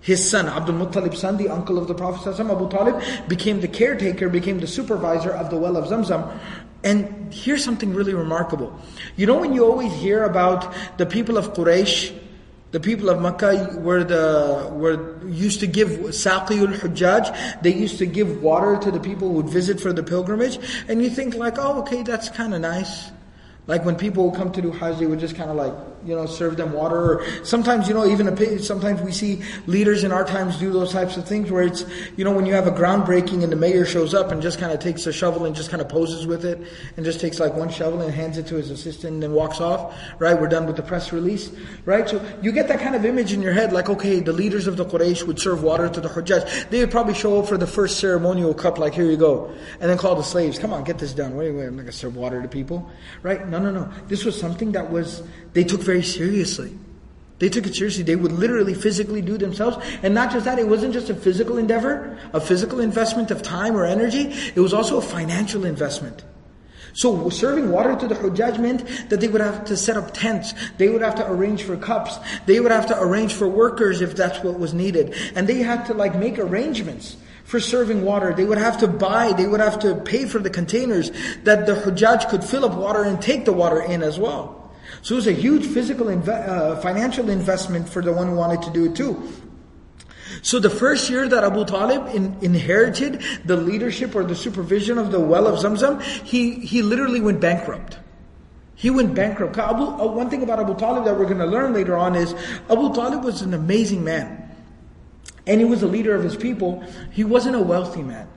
His son, Abdul Muttalib's son, the uncle of the Prophet Abu Talib, became the caretaker, became the supervisor of the well of Zamzam. And here's something really remarkable. You know when you always hear about the people of Quraysh, the people of Makkah were the were used to give saqiyul hujjaj. They used to give water to the people who would visit for the pilgrimage, and you think like, oh, okay, that's kind of nice. Like when people would come to do Hajj, they would just kind of like, you know, serve them water. Or sometimes, you know, even a, sometimes we see leaders in our times do those types of things where it's, you know, when you have a groundbreaking and the mayor shows up and just kind of takes a shovel and just kind of poses with it and just takes like one shovel and hands it to his assistant and then walks off, right? We're done with the press release, right? So you get that kind of image in your head like, okay, the leaders of the Quraysh would serve water to the Hujjaj. They would probably show up for the first ceremonial cup like, here you go. And then call the slaves, come on, get this done. Wait, wait, I'm not going to serve water to people, right? No, no, no. This was something that was, they took very seriously. They took it seriously. They would literally physically do themselves. And not just that, it wasn't just a physical endeavor, a physical investment of time or energy, it was also a financial investment. So serving water to the Hujjaj meant that they would have to set up tents, they would have to arrange for cups, they would have to arrange for workers if that's what was needed. And they had to like make arrangements for serving water. They would have to buy, they would have to pay for the containers that the Hujjaj could fill up water and take the water in as well. So it was a huge physical, inve- uh, financial investment for the one who wanted to do it too. So the first year that Abu Talib in, inherited the leadership or the supervision of the well of Zamzam, he, he literally went bankrupt. He went bankrupt. Abu, uh, one thing about Abu Talib that we're going to learn later on is Abu Talib was an amazing man and he was a leader of his people, he wasn't a wealthy man.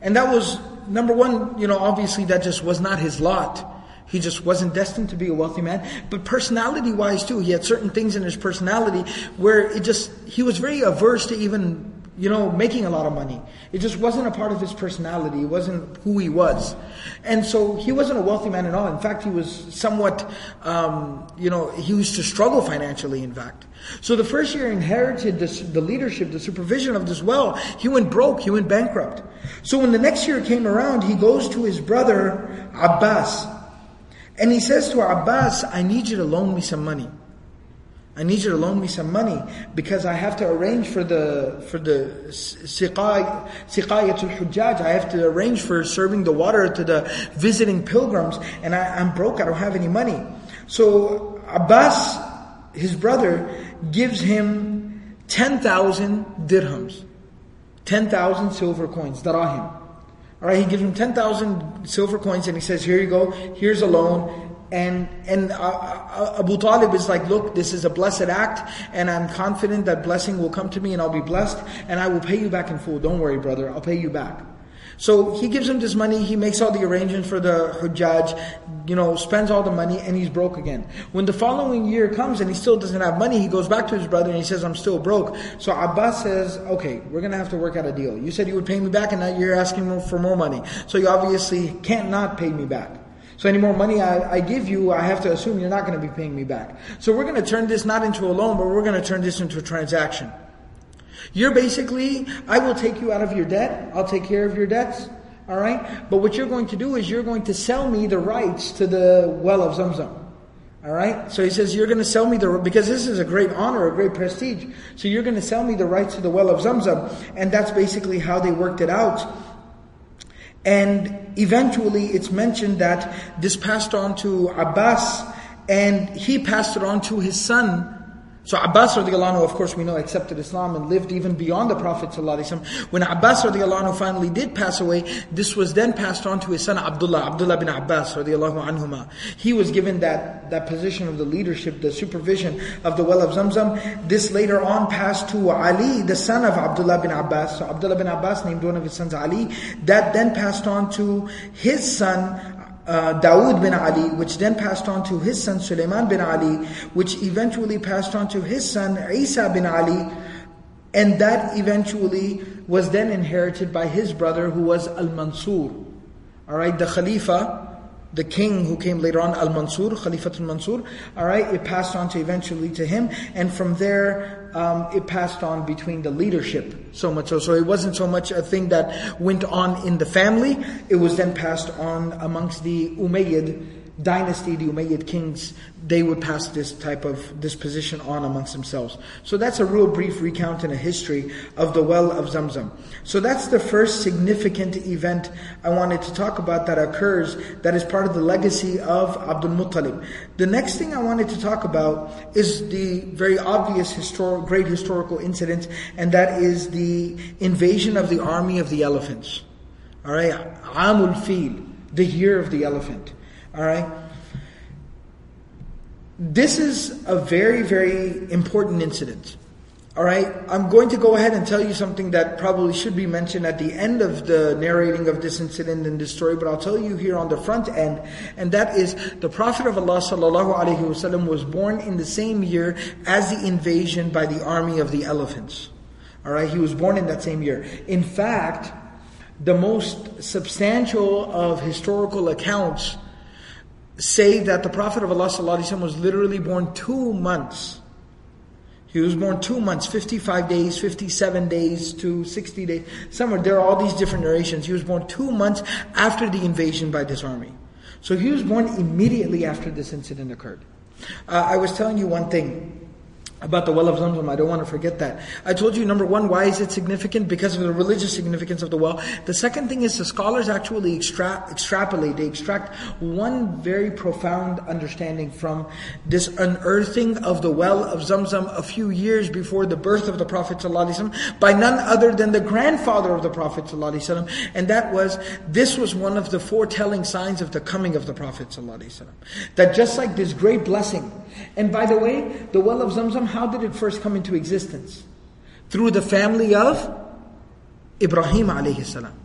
And that was, number one, you know, obviously that just was not his lot. He just wasn't destined to be a wealthy man. But personality wise too, he had certain things in his personality where it just, he was very averse to even you know, making a lot of money. It just wasn't a part of his personality. It wasn't who he was. And so he wasn't a wealthy man at all. In fact, he was somewhat, um, you know, he used to struggle financially, in fact. So the first year inherited this, the leadership, the supervision of this well. He went broke, he went bankrupt. So when the next year came around, he goes to his brother, Abbas. And he says to Abbas, I need you to loan me some money. I need you to loan me some money because I have to arrange for the for the siqayatul hujjaj. I have to arrange for serving the water to the visiting pilgrims, and I, I'm broke. I don't have any money. So Abbas, his brother, gives him ten thousand dirhams. 10,000 silver coins, darahim. Alright, he gives him 10,000 silver coins and he says, here you go, here's a loan. And, and uh, uh, Abu Talib is like, look, this is a blessed act and I'm confident that blessing will come to me and I'll be blessed and I will pay you back in full. Don't worry brother, I'll pay you back. So he gives him this money, he makes all the arrangements for the Hujjaj, you know, spends all the money, and he's broke again. When the following year comes and he still doesn't have money, he goes back to his brother and he says, I'm still broke. So Abbas says, okay, we're gonna have to work out a deal. You said you would pay me back and now you're asking for more money. So you obviously can't not pay me back. So any more money I, I, give you, I have to assume you're not going to be paying me back. So we're going to turn this not into a loan, but we're going to turn this into a transaction. You're basically, I will take you out of your debt. I'll take care of your debts. All right? But what you're going to do is you're going to sell me the rights to the well of Zamzam. All right? So he says, you're going to sell me the, because this is a great honor, a great prestige. So you're going to sell me the rights to the well of Zamzam. And that's basically how they worked it out. And eventually it's mentioned that this passed on to Abbas and he passed it on to his son so Abbas radiallahu of course we know, accepted Islam and lived even beyond the Prophet. When Abbas radiallahu finally did pass away, this was then passed on to his son Abdullah, Abdullah bin Abbas radiallahu anhuma. He was given that, that position of the leadership, the supervision of the well of Zamzam. This later on passed to Ali, the son of Abdullah bin Abbas. So Abdullah bin Abbas named one of his sons Ali. That then passed on to his son uh, Dawood bin Ali, which then passed on to his son Sulaiman bin Ali, which eventually passed on to his son Isa bin Ali, and that eventually was then inherited by his brother who was Al-Mansur. Alright, the Khalifa, the king who came later on, Al-Mansur, Khalifatul Mansur, alright, it passed on to eventually to him, and from there, um, it passed on between the leadership, so much so. So it wasn't so much a thing that went on in the family, it was then passed on amongst the Umayyad dynasty, the Umayyad kings, they would pass this type of disposition on amongst themselves. So that's a real brief recount in a history of the well of Zamzam. So that's the first significant event I wanted to talk about that occurs that is part of the legacy of Abdul Muttalib. The next thing I wanted to talk about is the very obvious histor- great historical incident, and that is the invasion of the army of the elephants. Alright, Amul Fil, the year of the elephant. All right? This is a very, very important incident. All right? I'm going to go ahead and tell you something that probably should be mentioned at the end of the narrating of this incident and this story, but I'll tell you here on the front end, and that is the Prophet of Allah sallallahu alaihi wasallam was born in the same year as the invasion by the army of the elephants. All right? He was born in that same year. In fact, the most substantial of historical accounts say that the Prophet of Allah was literally born two months. He was born two months, 55 days, 57 days to 60 days. Somewhere, there are all these different narrations. He was born two months after the invasion by this army. So he was born immediately after this incident occurred. Uh, I was telling you one thing about the well of Zamzam. I don't want to forget that. I told you, number one, why is it significant? Because of the religious significance of the well. The second thing is the scholars actually extra- extrapolate, they extract one very profound understanding from this unearthing of the well of Zamzam a few years before the birth of the Prophet ﷺ by none other than the grandfather of the Prophet ﷺ. And that was, this was one of the foretelling signs of the coming of the Prophet ﷺ. That just like this great blessing, and by the way, the well of Zamzam how did it first come into existence? Through the family of Ibrahim alayhi salam.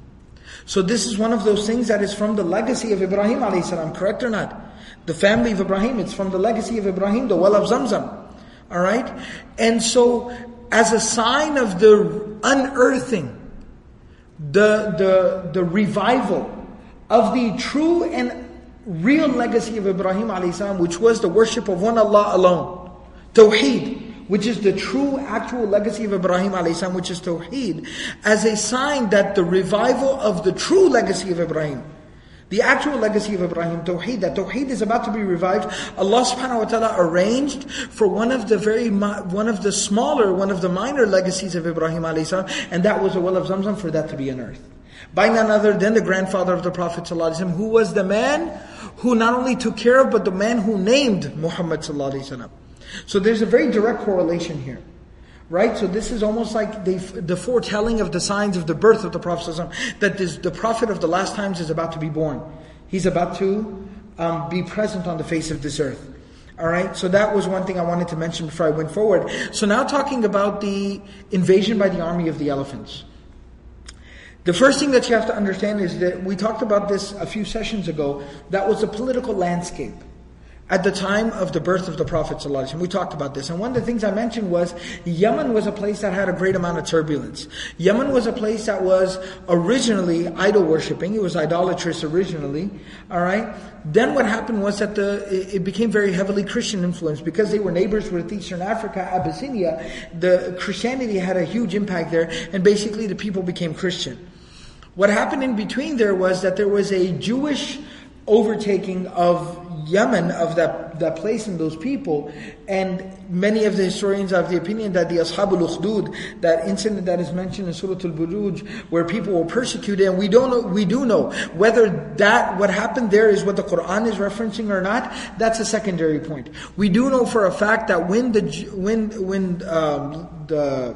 So this is one of those things that is from the legacy of Ibrahim alayhi salam, correct or not? The family of Ibrahim, it's from the legacy of Ibrahim, the well of Zamzam. Alright? And so, as a sign of the unearthing, the, the, the revival of the true and real legacy of Ibrahim alayhi which was the worship of one Allah alone. Tawheed, which is the true actual legacy of Ibrahim a.s., which is Tawheed, as a sign that the revival of the true legacy of Ibrahim, the actual legacy of Ibrahim, Tawheed, that Tawheed is about to be revived. Allah subhanahu wa ta'ala arranged for one of the very, one of the smaller, one of the minor legacies of Ibrahim a.s., and that was the well of Zamzam for that to be unearthed. By none other than the grandfather of the Prophet who was the man who not only took care of, but the man who named Muhammad ﷺ. So there's a very direct correlation here. Right? So this is almost like the, the foretelling of the signs of the birth of the Prophet that this, the Prophet of the last times is about to be born. He's about to um, be present on the face of this earth. Alright, so that was one thing I wanted to mention before I went forward. So now talking about the invasion by the army of the elephants. The first thing that you have to understand is that we talked about this a few sessions ago, that was the political landscape at the time of the birth of the Prophet ﷺ. We talked about this. And one of the things I mentioned was Yemen was a place that had a great amount of turbulence. Yemen was a place that was originally idol worshipping. It was idolatrous originally. Alright? Then what happened was that the, it became very heavily Christian influenced. Because they were neighbors with Eastern Africa, Abyssinia, the Christianity had a huge impact there. And basically the people became Christian. What happened in between there was that there was a Jewish overtaking of Yemen, of that, that place and those people. And many of the historians have the opinion that the Ashabul Ukhdud, that incident that is mentioned in Surah Al-Buruj, where people were persecuted, and we don't know, we do know whether that, what happened there is what the Quran is referencing or not, that's a secondary point. We do know for a fact that when the, when, when, um, the,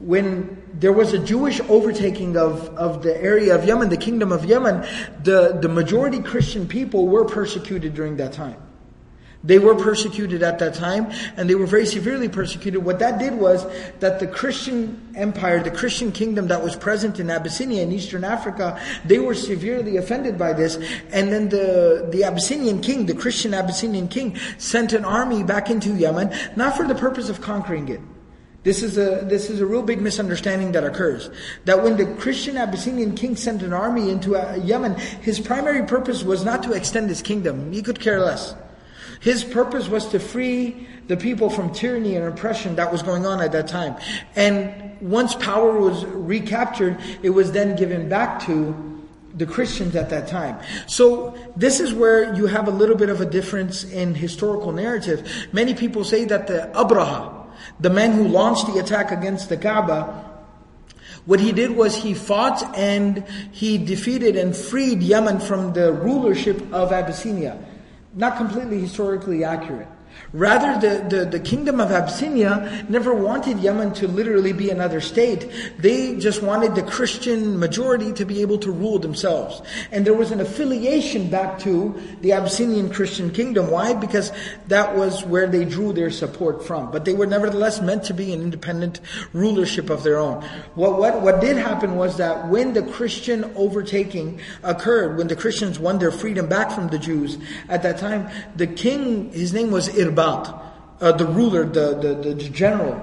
when there was a Jewish overtaking of, of the area of Yemen, the kingdom of Yemen, the, the majority Christian people were persecuted during that time. They were persecuted at that time, and they were very severely persecuted. What that did was that the Christian empire, the Christian kingdom that was present in Abyssinia in Eastern Africa, they were severely offended by this. And then the, the Abyssinian king, the Christian Abyssinian king, sent an army back into Yemen, not for the purpose of conquering it. This is a this is a real big misunderstanding that occurs. That when the Christian Abyssinian king sent an army into uh, Yemen, his primary purpose was not to extend his kingdom. He could care less. His purpose was to free the people from tyranny and oppression that was going on at that time. And once power was recaptured, it was then given back to the Christians at that time. So this is where you have a little bit of a difference in historical narrative. Many people say that the Abraha, the man who launched the attack against the Kaaba, what he did was he fought and he defeated and freed Yemen from the rulership of Abyssinia. Not completely historically accurate. Rather, the, the, the, kingdom of Abyssinia never wanted Yemen to literally be another state. They just wanted the Christian majority to be able to rule themselves. And there was an affiliation back to the Abyssinian Christian kingdom. Why? Because that was where they drew their support from. But they were nevertheless meant to be an independent rulership of their own. What, what, what did happen was that when the Christian overtaking occurred, when the Christians won their freedom back from the Jews, at that time, the king, his name was Irba uh, the ruler, the, the, the general,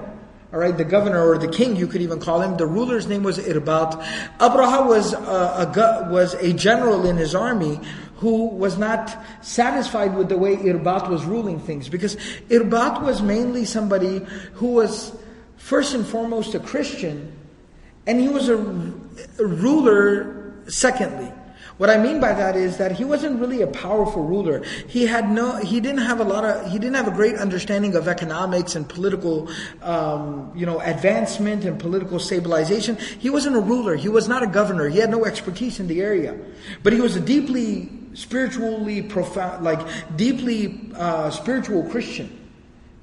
all right, the governor or the king, you could even call him. The ruler's name was Irbat. Abraha was a, a, was a general in his army who was not satisfied with the way Irbat was ruling things because Irbat was mainly somebody who was first and foremost a Christian and he was a, a ruler secondly. What I mean by that is that he wasn't really a powerful ruler. He had no, he didn't have a lot of, he didn't have a great understanding of economics and political, um, you know, advancement and political stabilization. He wasn't a ruler. He was not a governor. He had no expertise in the area. But he was a deeply spiritually profound, like deeply uh, spiritual Christian.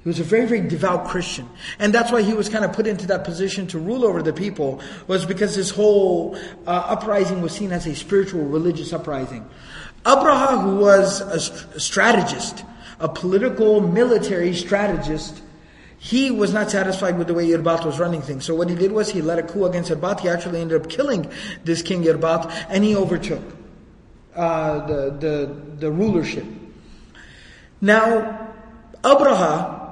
He was a very, very devout Christian. And that's why he was kind of put into that position to rule over the people, was because his whole uh, uprising was seen as a spiritual, religious uprising. Abraha, who was a strategist, a political, military strategist, he was not satisfied with the way Irbat was running things. So what he did was he led a coup against Irbat. He actually ended up killing this king Irbat, and he overtook uh, the, the, the rulership. Now, Abraha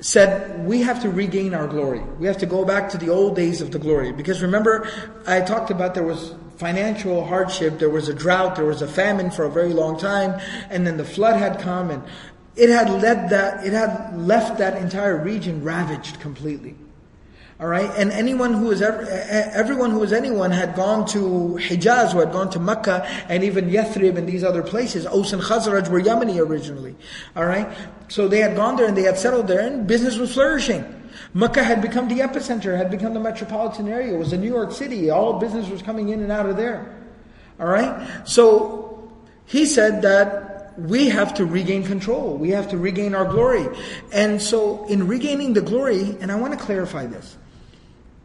said, we have to regain our glory. We have to go back to the old days of the glory. Because remember, I talked about there was financial hardship, there was a drought, there was a famine for a very long time, and then the flood had come and it had led that, it had left that entire region ravaged completely. All right, and anyone who was ever, everyone who was anyone had gone to Hijaz, who had gone to Mecca, and even Yathrib and these other places. Aus and Khazraj were Yemeni originally. All right, so they had gone there and they had settled there, and business was flourishing. Mecca had become the epicenter, had become the metropolitan area. It was a New York City. All business was coming in and out of there. All right, so he said that we have to regain control. We have to regain our glory. And so, in regaining the glory, and I want to clarify this,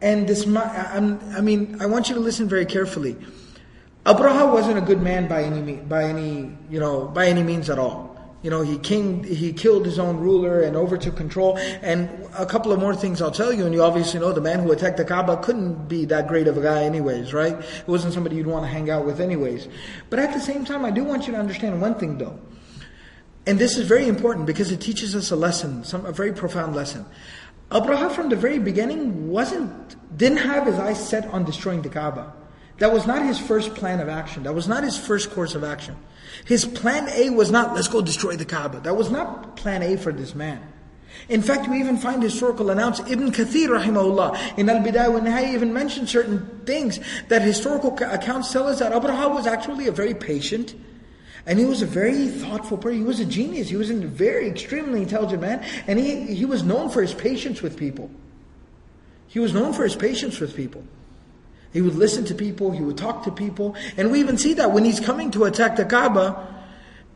and this, I mean, I want you to listen very carefully. Abraha wasn't a good man by any by any you know by any means at all. You know, he king, he killed his own ruler and overtook control. And a couple of more things I'll tell you, and you obviously know the man who attacked the Kaaba couldn't be that great of a guy anyways, right? It wasn't somebody you'd want to hang out with anyways. But at the same time, I do want you to understand one thing though. And this is very important because it teaches us a lesson, some, a very profound lesson. Abraha from the very beginning wasn't, didn't have his eyes set on destroying the Kaaba. That was not his first plan of action. That was not his first course of action. His plan A was not, let's go destroy the Kaaba. That was not plan A for this man. In fact, we even find historical accounts. Ibn Kathir, rahimahullah, in Al Bidayah wa Nihaya, even mentioned certain things that historical accounts tell us that Abraha was actually a very patient, and he was a very thoughtful person. He was a genius. He was a very extremely intelligent man, and he, he was known for his patience with people. He was known for his patience with people. He would listen to people, he would talk to people. And we even see that when he's coming to attack the Kaaba,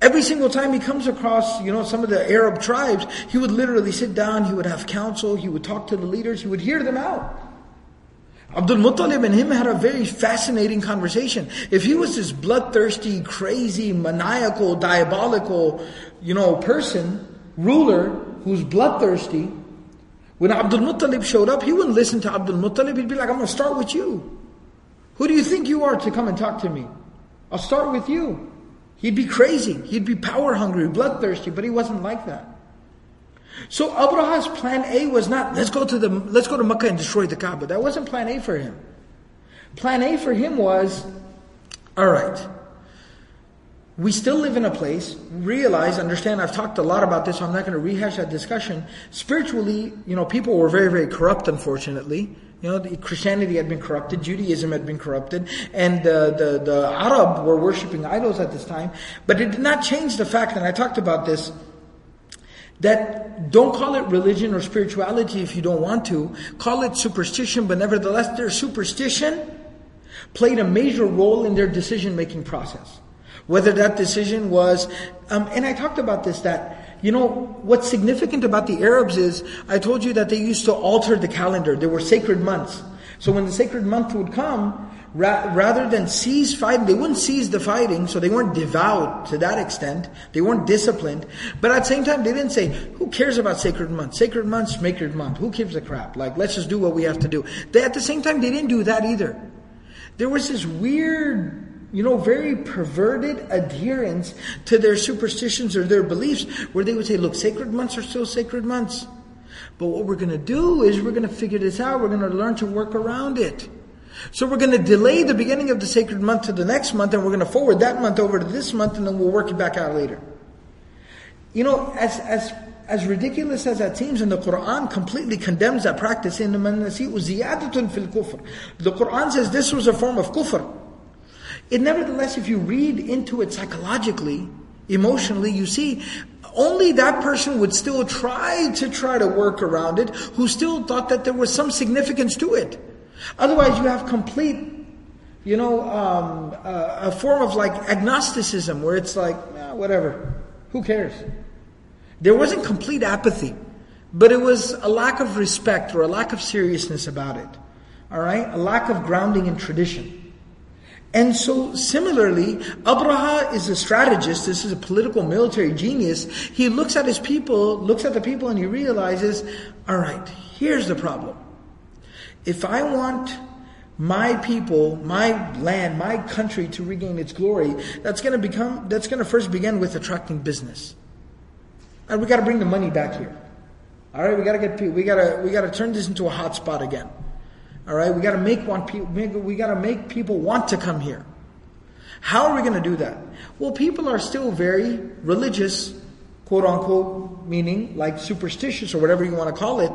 every single time he comes across, you know, some of the Arab tribes, he would literally sit down, he would have counsel, he would talk to the leaders, he would hear them out. Abdul Muttalib and him had a very fascinating conversation. If he was this bloodthirsty, crazy, maniacal, diabolical, you know, person, ruler, who's bloodthirsty, when Abdul Muttalib showed up, he wouldn't listen to Abdul Muttalib, he'd be like, I'm going to start with you. Who do you think you are to come and talk to me? I'll start with you. He'd be crazy. He'd be power hungry, bloodthirsty, but he wasn't like that. So Abraha's plan A was not, let's go to the, let's go to Mecca and destroy the Kaaba. That wasn't plan A for him. Plan A for him was, alright, we still live in a place, realize, understand, I've talked a lot about this, so I'm not going to rehash that discussion. Spiritually, you know, people were very, very corrupt, unfortunately. You know, Christianity had been corrupted, Judaism had been corrupted, and the, the, the Arab were worshipping idols at this time. But it did not change the fact, and I talked about this, that don't call it religion or spirituality if you don't want to. Call it superstition, but nevertheless, their superstition played a major role in their decision making process. Whether that decision was, um, and I talked about this, that you know, what's significant about the Arabs is, I told you that they used to alter the calendar. There were sacred months. So when the sacred month would come, ra- rather than cease fighting, they wouldn't cease the fighting, so they weren't devout to that extent. They weren't disciplined. But at the same time, they didn't say, who cares about sacred month? Sacred month's sacred month. Who gives a crap? Like, let's just do what we have to do. They, at the same time, they didn't do that either. There was this weird you know, very perverted adherence to their superstitions or their beliefs, where they would say, look, sacred months are still sacred months. But what we're going to do is we're going to figure this out. We're going to learn to work around it. So we're going to delay the beginning of the sacred month to the next month, and we're going to forward that month over to this month, and then we'll work it back out later. You know, as, as, as ridiculous as that seems, and the Quran completely condemns that practice in the fil kufr. The Quran says this was a form of kufr. It nevertheless, if you read into it psychologically, emotionally, you see only that person would still try to try to work around it who still thought that there was some significance to it. Otherwise, you have complete, you know, um, uh, a form of like agnosticism where it's like, eh, whatever, who cares? There wasn't complete apathy, but it was a lack of respect or a lack of seriousness about it. All right? A lack of grounding in tradition. And so similarly, Abraha is a strategist, this is a political military genius. He looks at his people, looks at the people and he realizes, alright, here's the problem. If I want my people, my land, my country to regain its glory, that's gonna become, that's gonna first begin with attracting business. And we gotta bring the money back here. Alright, we gotta get, we gotta, we gotta turn this into a hot spot again. All right, we got to make want people. We got to make people want to come here. How are we going to do that? Well, people are still very religious, quote unquote, meaning like superstitious or whatever you want to call it.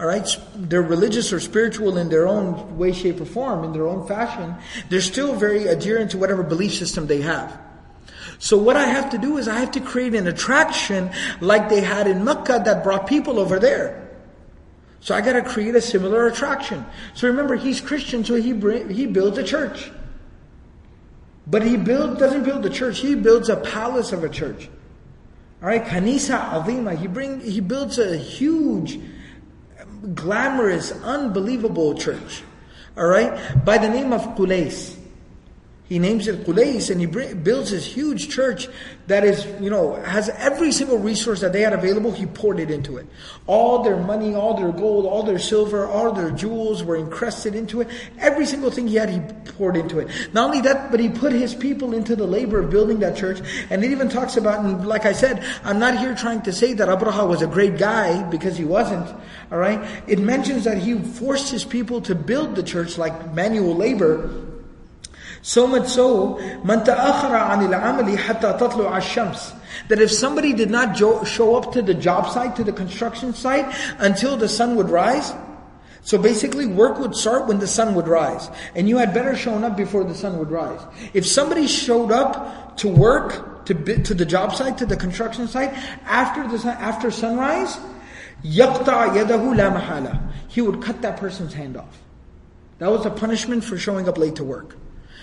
All right, they're religious or spiritual in their own way, shape, or form, in their own fashion. They're still very adherent to whatever belief system they have. So what I have to do is I have to create an attraction like they had in Mecca that brought people over there. So I got to create a similar attraction. So remember, he's Christian, so he he builds a church. But he build, doesn't build a church, he builds a palace of a church. All right, kanisa azima. He bring he builds a huge, glamorous, unbelievable church. All right, by the name of Qulais. He names it Qulais and he builds this huge church that is, you know, has every single resource that they had available, he poured it into it. All their money, all their gold, all their silver, all their jewels were encrusted into it. Every single thing he had, he poured into it. Not only that, but he put his people into the labor of building that church. And it even talks about, and like I said, I'm not here trying to say that Abraha was a great guy because he wasn't. Alright? It mentions that he forced his people to build the church like manual labor so much so, anil amali hatta tatlu ash-shams. That if somebody did not jo- show up to the job site, to the construction site, until the sun would rise, so basically work would start when the sun would rise. And you had better shown up before the sun would rise. If somebody showed up to work, to, bi- to the job site, to the construction site, after the sun, after sunrise, yaqta yadahu la mahala. He would cut that person's hand off. That was a punishment for showing up late to work.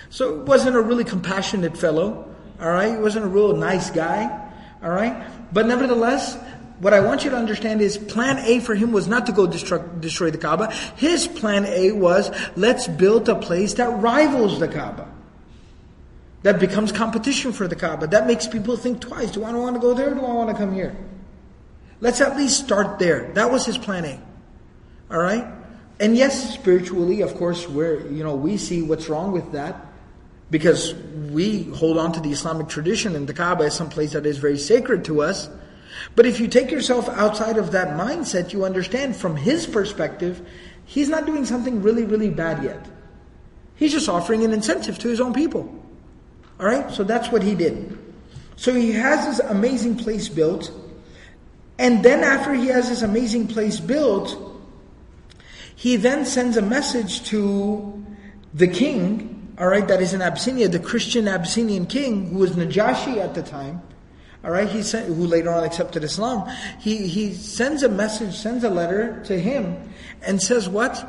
So it wasn't a really compassionate fellow, all right? He wasn't a real nice guy, all right? But nevertheless, what I want you to understand is plan A for him was not to go destroy, destroy the Kaaba. His plan A was, let's build a place that rivals the Kaaba. That becomes competition for the Kaaba. That makes people think twice. Do I want to go there or do I want to come here? Let's at least start there. That was his plan A. Alright? And yes, spiritually, of course, where, you know, we see what's wrong with that because we hold on to the Islamic tradition and the Kaaba is some place that is very sacred to us. But if you take yourself outside of that mindset, you understand from his perspective, he's not doing something really, really bad yet. He's just offering an incentive to his own people. Alright? So that's what he did. So he has this amazing place built. And then after he has this amazing place built, he then sends a message to the king all right, that is in Abyssinia, the Christian Abyssinian king, who was Najashi at the time, all right, he sent, who later on accepted Islam, he, he sends a message, sends a letter to him, and says what?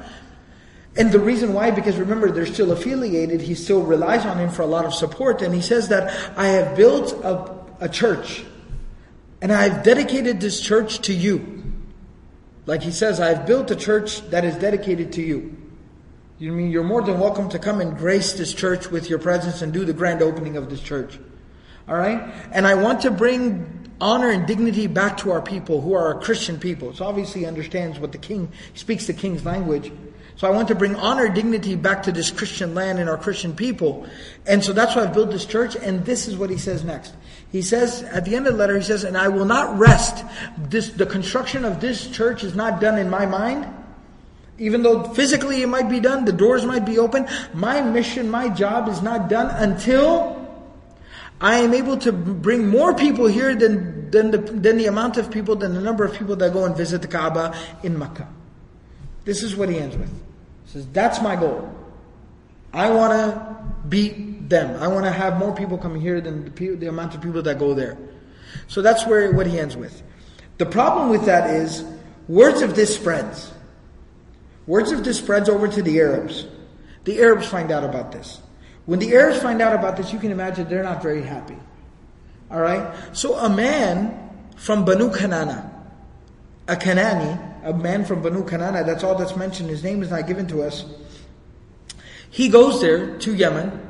And the reason why, because remember, they're still affiliated, he still relies on him for a lot of support, and he says that, I have built a, a church, and I've dedicated this church to you. Like he says, I've built a church that is dedicated to you. You mean you're more than welcome to come and grace this church with your presence and do the grand opening of this church. Alright? And I want to bring honor and dignity back to our people who are a Christian people. So obviously he understands what the king, speaks the king's language. So I want to bring honor and dignity back to this Christian land and our Christian people. And so that's why I've built this church. And this is what he says next. He says, at the end of the letter, he says, and I will not rest. This, the construction of this church is not done in my mind. Even though physically it might be done, the doors might be open, my mission, my job is not done until I am able to bring more people here than, than, the, than the amount of people, than the number of people that go and visit the Kaaba in Mecca. This is what he ends with. He says, that's my goal. I want to beat them. I want to have more people coming here than the, the amount of people that go there. So that's where what he ends with. The problem with that is, words of this spreads. Words of this spreads over to the Arabs. The Arabs find out about this. When the Arabs find out about this, you can imagine they're not very happy. Alright? So a man from Banu Kanana, a Kanani, a man from Banu Kanana, that's all that's mentioned, his name is not given to us. He goes there to Yemen.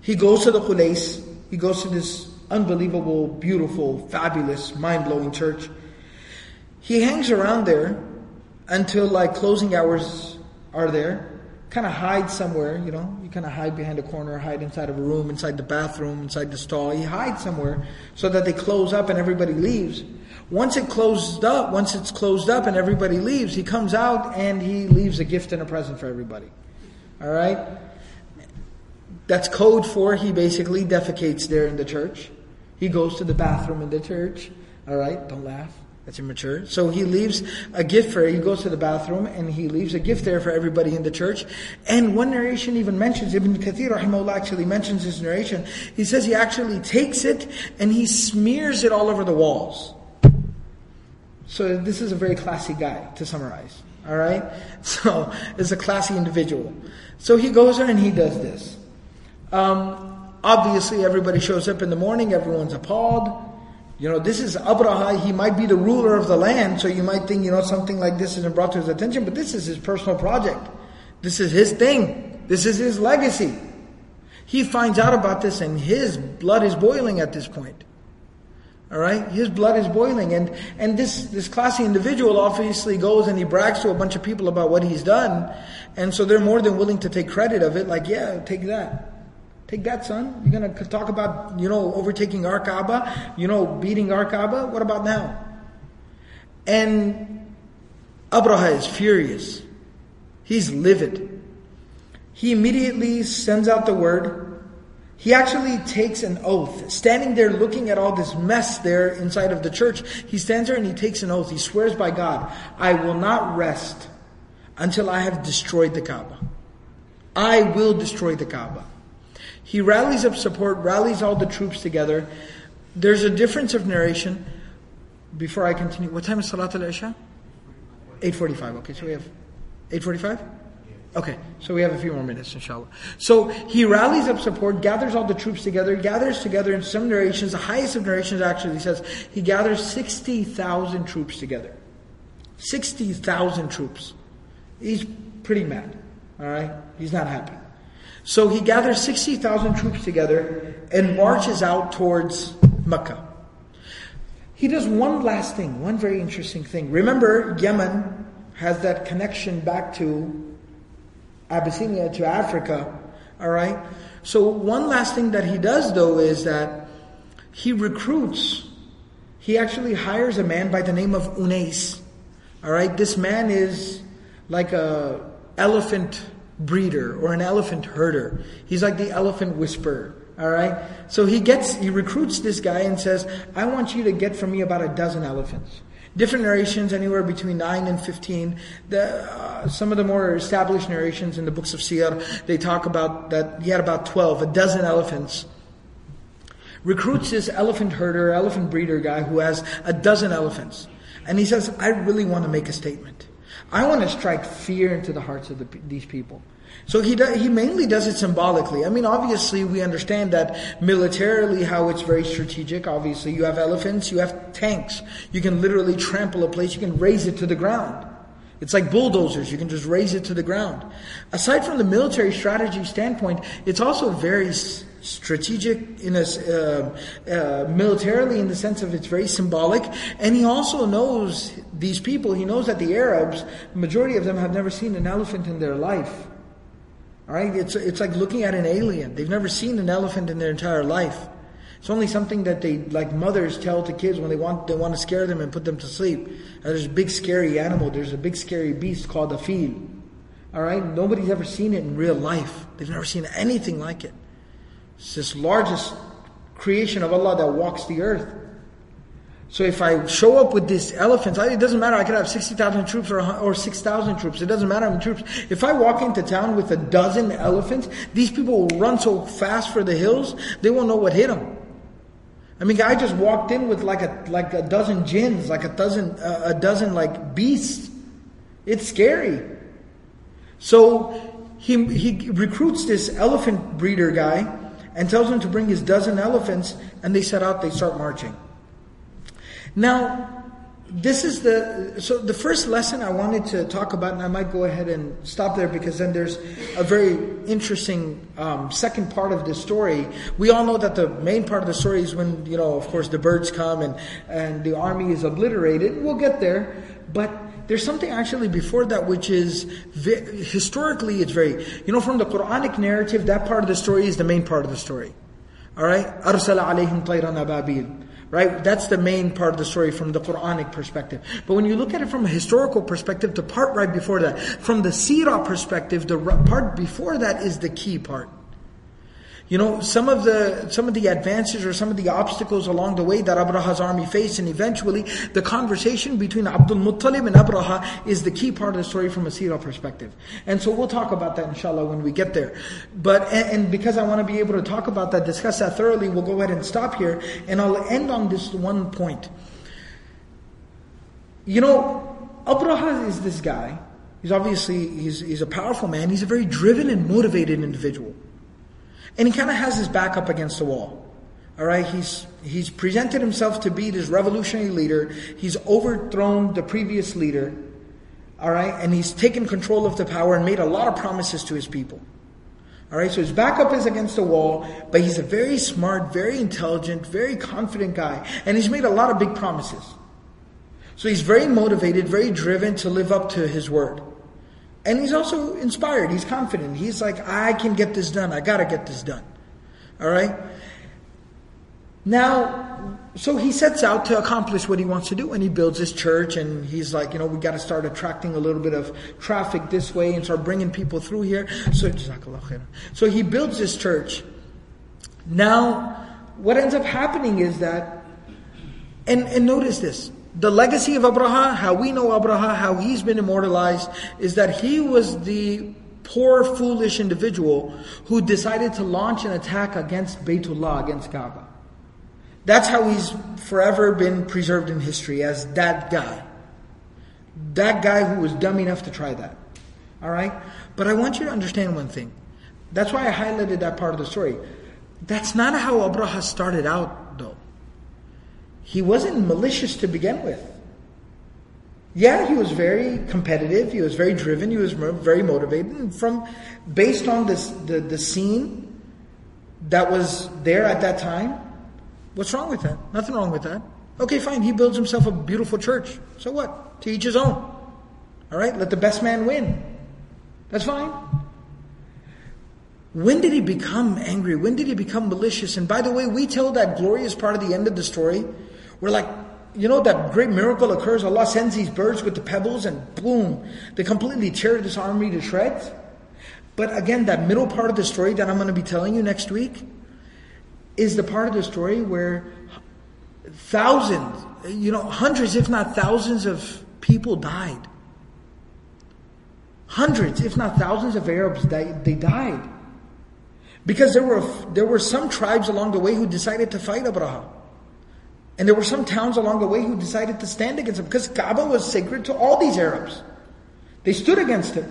He goes to the Qulais. He goes to this unbelievable, beautiful, fabulous, mind-blowing church. He hangs around there until like closing hours are there. Kind of hide somewhere, you know. You kind of hide behind a corner, hide inside of a room, inside the bathroom, inside the stall. You hide somewhere so that they close up and everybody leaves. Once it closed up, once it's closed up and everybody leaves, he comes out and he leaves a gift and a present for everybody. All right? That's code for he basically defecates there in the church. He goes to the bathroom in the church. All right? Don't laugh. That's immature. So he leaves a gift for, he goes to the bathroom and he leaves a gift there for everybody in the church. And one narration even mentions, Ibn Kathir rahimahullah actually mentions this narration. He says he actually takes it and he smears it all over the walls. So this is a very classy guy, to summarize. Alright? So, it's a classy individual. So he goes there and he does this. Um, obviously everybody shows up in the morning, everyone's appalled. You know, this is Abraha, he might be the ruler of the land, so you might think, you know, something like this isn't brought to his attention, but this is his personal project. This is his thing. This is his legacy. He finds out about this and his blood is boiling at this point. All right, his blood is boiling, and and this this classy individual obviously goes and he brags to a bunch of people about what he's done, and so they're more than willing to take credit of it. Like, yeah, take that, take that, son. You're gonna talk about you know overtaking our Kaaba, you know beating our Kaaba. What about now? And Abraha is furious. He's livid. He immediately sends out the word he actually takes an oath. Standing there looking at all this mess there inside of the church, he stands there and he takes an oath. He swears by God, I will not rest until I have destroyed the Kaaba. I will destroy the Kaaba. He rallies up support, rallies all the troops together. There's a difference of narration. Before I continue, what time is Salat al-Isha? 8.45. Okay, so we have 8.45? Okay, so we have a few more minutes, inshallah. So he rallies up support, gathers all the troops together, gathers together in some narrations, the highest of narrations actually he says, he gathers 60,000 troops together. 60,000 troops. He's pretty mad, alright? He's not happy. So he gathers 60,000 troops together and marches out towards Mecca. He does one last thing, one very interesting thing. Remember, Yemen has that connection back to Abyssinia to Africa. All right. So one last thing that he does though is that he recruits. He actually hires a man by the name of Unais. All right. This man is like a elephant breeder or an elephant herder. He's like the elephant whisperer. All right. So he gets, he recruits this guy and says, I want you to get for me about a dozen elephants. Different narrations, anywhere between 9 and 15. The, uh, some of the more established narrations in the books of Siyar, they talk about that he had about 12, a dozen elephants. Recruits this elephant herder, elephant breeder guy who has a dozen elephants. And he says, I really want to make a statement. I want to strike fear into the hearts of the, these people. So he he mainly does it symbolically. I mean, obviously we understand that militarily how it's very strategic. Obviously, you have elephants, you have tanks. You can literally trample a place, you can raze it to the ground. It's like bulldozers, you can just raze it to the ground. Aside from the military strategy standpoint, it's also very strategic in a uh, uh, militarily in the sense of it's very symbolic and he also knows these people he knows that the arabs majority of them have never seen an elephant in their life all right, it's it's like looking at an alien. They've never seen an elephant in their entire life. It's only something that they like mothers tell to kids when they want they want to scare them and put them to sleep. there's a big scary animal. There's a big scary beast called a fil. All right, nobody's ever seen it in real life. They've never seen anything like it. It's this largest creation of Allah that walks the earth. So if I show up with these elephants, it doesn't matter. I could have 60,000 troops or, or 6,000 troops. It doesn't matter many troops. If I walk into town with a dozen elephants, these people will run so fast for the hills, they won't know what hit them. I mean, I just walked in with like a, like a dozen jinns, like a dozen, uh, a dozen like beasts. It's scary. So he, he recruits this elephant breeder guy and tells him to bring his dozen elephants and they set out, they start marching. Now, this is the so the first lesson I wanted to talk about, and I might go ahead and stop there because then there's a very interesting um, second part of the story. We all know that the main part of the story is when you know, of course, the birds come and and the army is obliterated. We'll get there, but there's something actually before that which is historically it's very you know from the Quranic narrative that part of the story is the main part of the story. All right, arsala alayhim tayran ababil. Right? That's the main part of the story from the Quranic perspective. But when you look at it from a historical perspective, the part right before that, from the seerah perspective, the part before that is the key part. You know, some of the some of the advances or some of the obstacles along the way that Abraha's army faced, and eventually the conversation between Abdul Muttalib and Abraha is the key part of the story from a seerah perspective. And so we'll talk about that inshallah when we get there. But and, and because I want to be able to talk about that, discuss that thoroughly, we'll go ahead and stop here, and I'll end on this one point. You know, Abraha is this guy. He's obviously he's, he's a powerful man. He's a very driven and motivated individual. And he kind of has his back up against the wall. All right, he's he's presented himself to be this revolutionary leader. He's overthrown the previous leader. All right, and he's taken control of the power and made a lot of promises to his people. All right, so his backup is against the wall, but he's a very smart, very intelligent, very confident guy, and he's made a lot of big promises. So he's very motivated, very driven to live up to his word. And he's also inspired, he's confident. He's like, I can get this done, I gotta get this done. All right? Now, so he sets out to accomplish what he wants to do and he builds his church and he's like, you know, we got to start attracting a little bit of traffic this way and start bringing people through here. So, so he builds this church. Now, what ends up happening is that, and, and notice this, the legacy of Abraha, how we know Abraha, how he's been immortalized, is that he was the poor, foolish individual who decided to launch an attack against Baytullah, against Kaaba. That's how he's forever been preserved in history as that guy. That guy who was dumb enough to try that. All right? But I want you to understand one thing. That's why I highlighted that part of the story. That's not how Abraha started out. He wasn't malicious to begin with. Yeah, he was very competitive. He was very driven. He was very motivated. And from based on this, the the scene that was there at that time, What's wrong with that? Nothing wrong with that. Okay, fine. He builds himself a beautiful church. So what? To each his own. All right? Let the best man win. That's fine. When did he become angry? When did he become malicious? And by the way, we tell that glorious part of the end of the story. We're like, you know, that great miracle occurs. Allah sends these birds with the pebbles and boom, they completely tear this army to shreds. But again, that middle part of the story that I'm going to be telling you next week, is the part of the story where thousands, you know, hundreds, if not thousands of people died. Hundreds, if not thousands of Arabs, died, they died. Because there were, there were some tribes along the way who decided to fight Abraha. And there were some towns along the way who decided to stand against him because Kaaba was sacred to all these Arabs. They stood against him.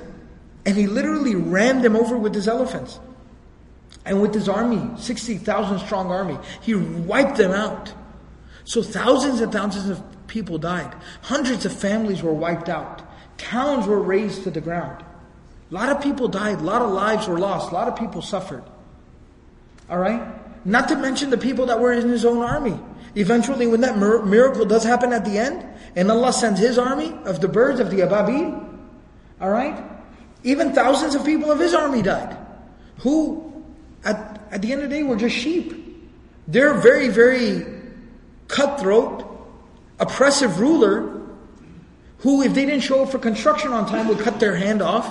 And he literally ran them over with his elephants. And with his army, 60,000 strong army, he wiped them out. So thousands and thousands of people died. Hundreds of families were wiped out. Towns were razed to the ground. A lot of people died. A lot of lives were lost. A lot of people suffered. Alright? Not to mention the people that were in his own army. Eventually, when that miracle does happen at the end, and Allah sends His army of the birds, of the Ababil, alright? Even thousands of people of His army died. Who at, at the end of the day, we're just sheep. They're very, very cutthroat, oppressive ruler who, if they didn't show up for construction on time, would cut their hand off.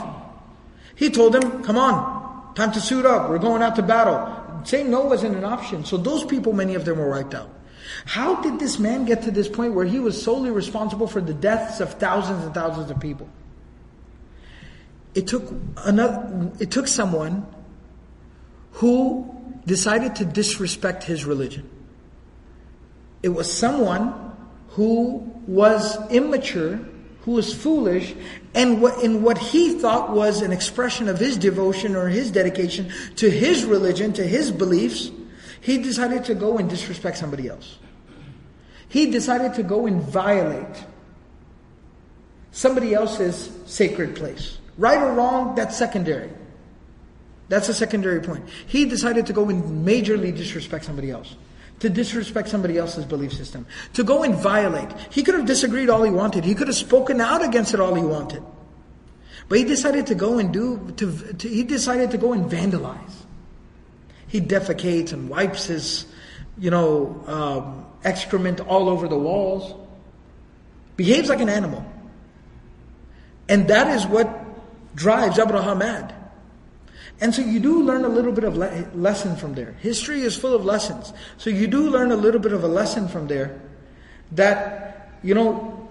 He told them, come on, time to suit up. We're going out to battle. Saying no wasn't an option. So those people, many of them were wiped out. How did this man get to this point where he was solely responsible for the deaths of thousands and thousands of people? It took another, it took someone who decided to disrespect his religion. It was someone who was immature, who was foolish, and what, in what he thought was an expression of his devotion or his dedication to his religion, to his beliefs, he decided to go and disrespect somebody else. He decided to go and violate somebody else's sacred place. Right or wrong, that's secondary. That's a secondary point. He decided to go and majorly disrespect somebody else. To disrespect somebody else's belief system. To go and violate. He could have disagreed all he wanted. He could have spoken out against it all he wanted. But he decided to go and do, to, to, he decided to go and vandalize. He defecates and wipes his, you know, um, excrement all over the walls. Behaves like an animal. And that is what drives Abraha mad. And so you do learn a little bit of le- lesson from there. History is full of lessons. So you do learn a little bit of a lesson from there that, you know,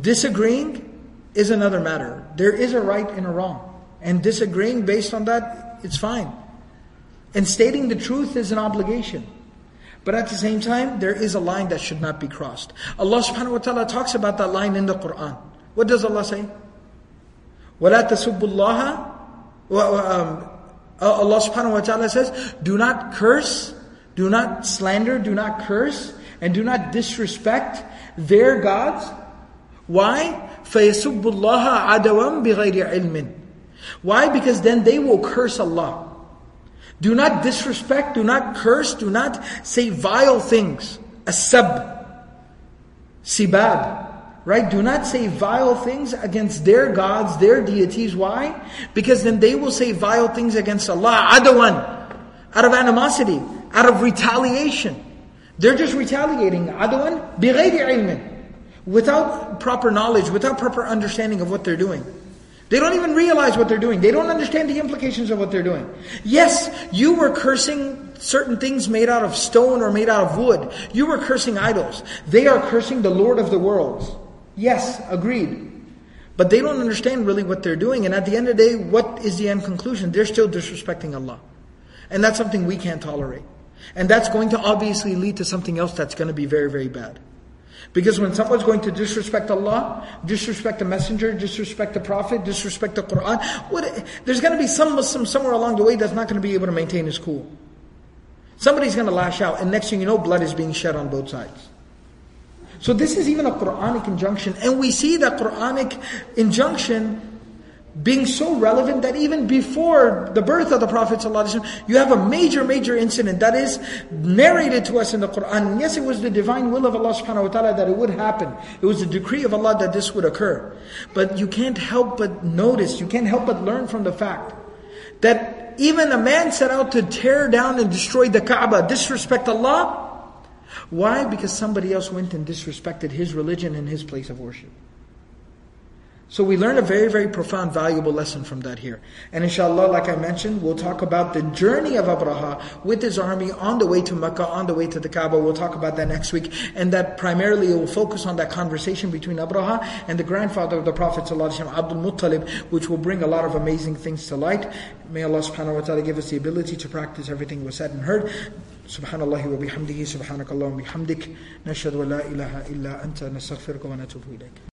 disagreeing is another matter. There is a right and a wrong. And disagreeing based on that, it's fine. And stating the truth is an obligation. But at the same time, there is a line that should not be crossed. Allah subhanahu wa ta'ala talks about that line in the Quran. What does Allah say? وَلَا تَسُبُّ اللَّهَ um, uh, Allah subhanahu wa ta'ala says, do not curse, Do not slander, do not curse, and do not disrespect their gods. Why? فَيَسُبُّ اللَّهَ عَدَوًا بِغَيْرِ عِلْمٍ Why? Because then they will curse Allah. Do not disrespect, do not curse, do not say vile things. Asab, sibab. Right? Do not say vile things against their gods, their deities. Why? Because then they will say vile things against Allah. Adawan. Out of animosity. Out of retaliation. They're just retaliating. Adawan. بِغَيْرِ ilmin, Without proper knowledge, without proper understanding of what they're doing. They don't even realize what they're doing. They don't understand the implications of what they're doing. Yes, you were cursing certain things made out of stone or made out of wood. You were cursing idols. They are cursing the Lord of the worlds. Yes, agreed. But they don't understand really what they're doing. And at the end of the day, what is the end conclusion? They're still disrespecting Allah. And that's something we can't tolerate. And that's going to obviously lead to something else that's going to be very, very bad. Because when someone's going to disrespect Allah, disrespect the messenger, disrespect the prophet, disrespect the Quran, what, there's going to be some Muslim somewhere along the way that's not going to be able to maintain his cool. Somebody's going to lash out, and next thing you know, blood is being shed on both sides. So this is even a Quranic injunction, and we see that Quranic injunction being so relevant that even before the birth of the Prophet you have a major, major incident that is narrated to us in the Quran. Yes, it was the divine will of Allah subhanahu wa ta'ala that it would happen. It was the decree of Allah that this would occur. But you can't help but notice, you can't help but learn from the fact that even a man set out to tear down and destroy the Kaaba, disrespect Allah. Why? Because somebody else went and disrespected his religion and his place of worship. So we learn a very, very profound, valuable lesson from that here. And inshallah, like I mentioned, we'll talk about the journey of Abraha with his army on the way to Mecca, on the way to the Kaaba. We'll talk about that next week. And that primarily will focus on that conversation between Abraha and the grandfather of the Prophet ﷺ, Abdul Muttalib, which will bring a lot of amazing things to light. May Allah subhanahu wa ta'ala give us the ability to practice everything was said and heard. سبحان الله وبحمده سبحانك اللهم وبحمدك نشهد ولا إله إلا أنت نستغفرك ونتوب إليك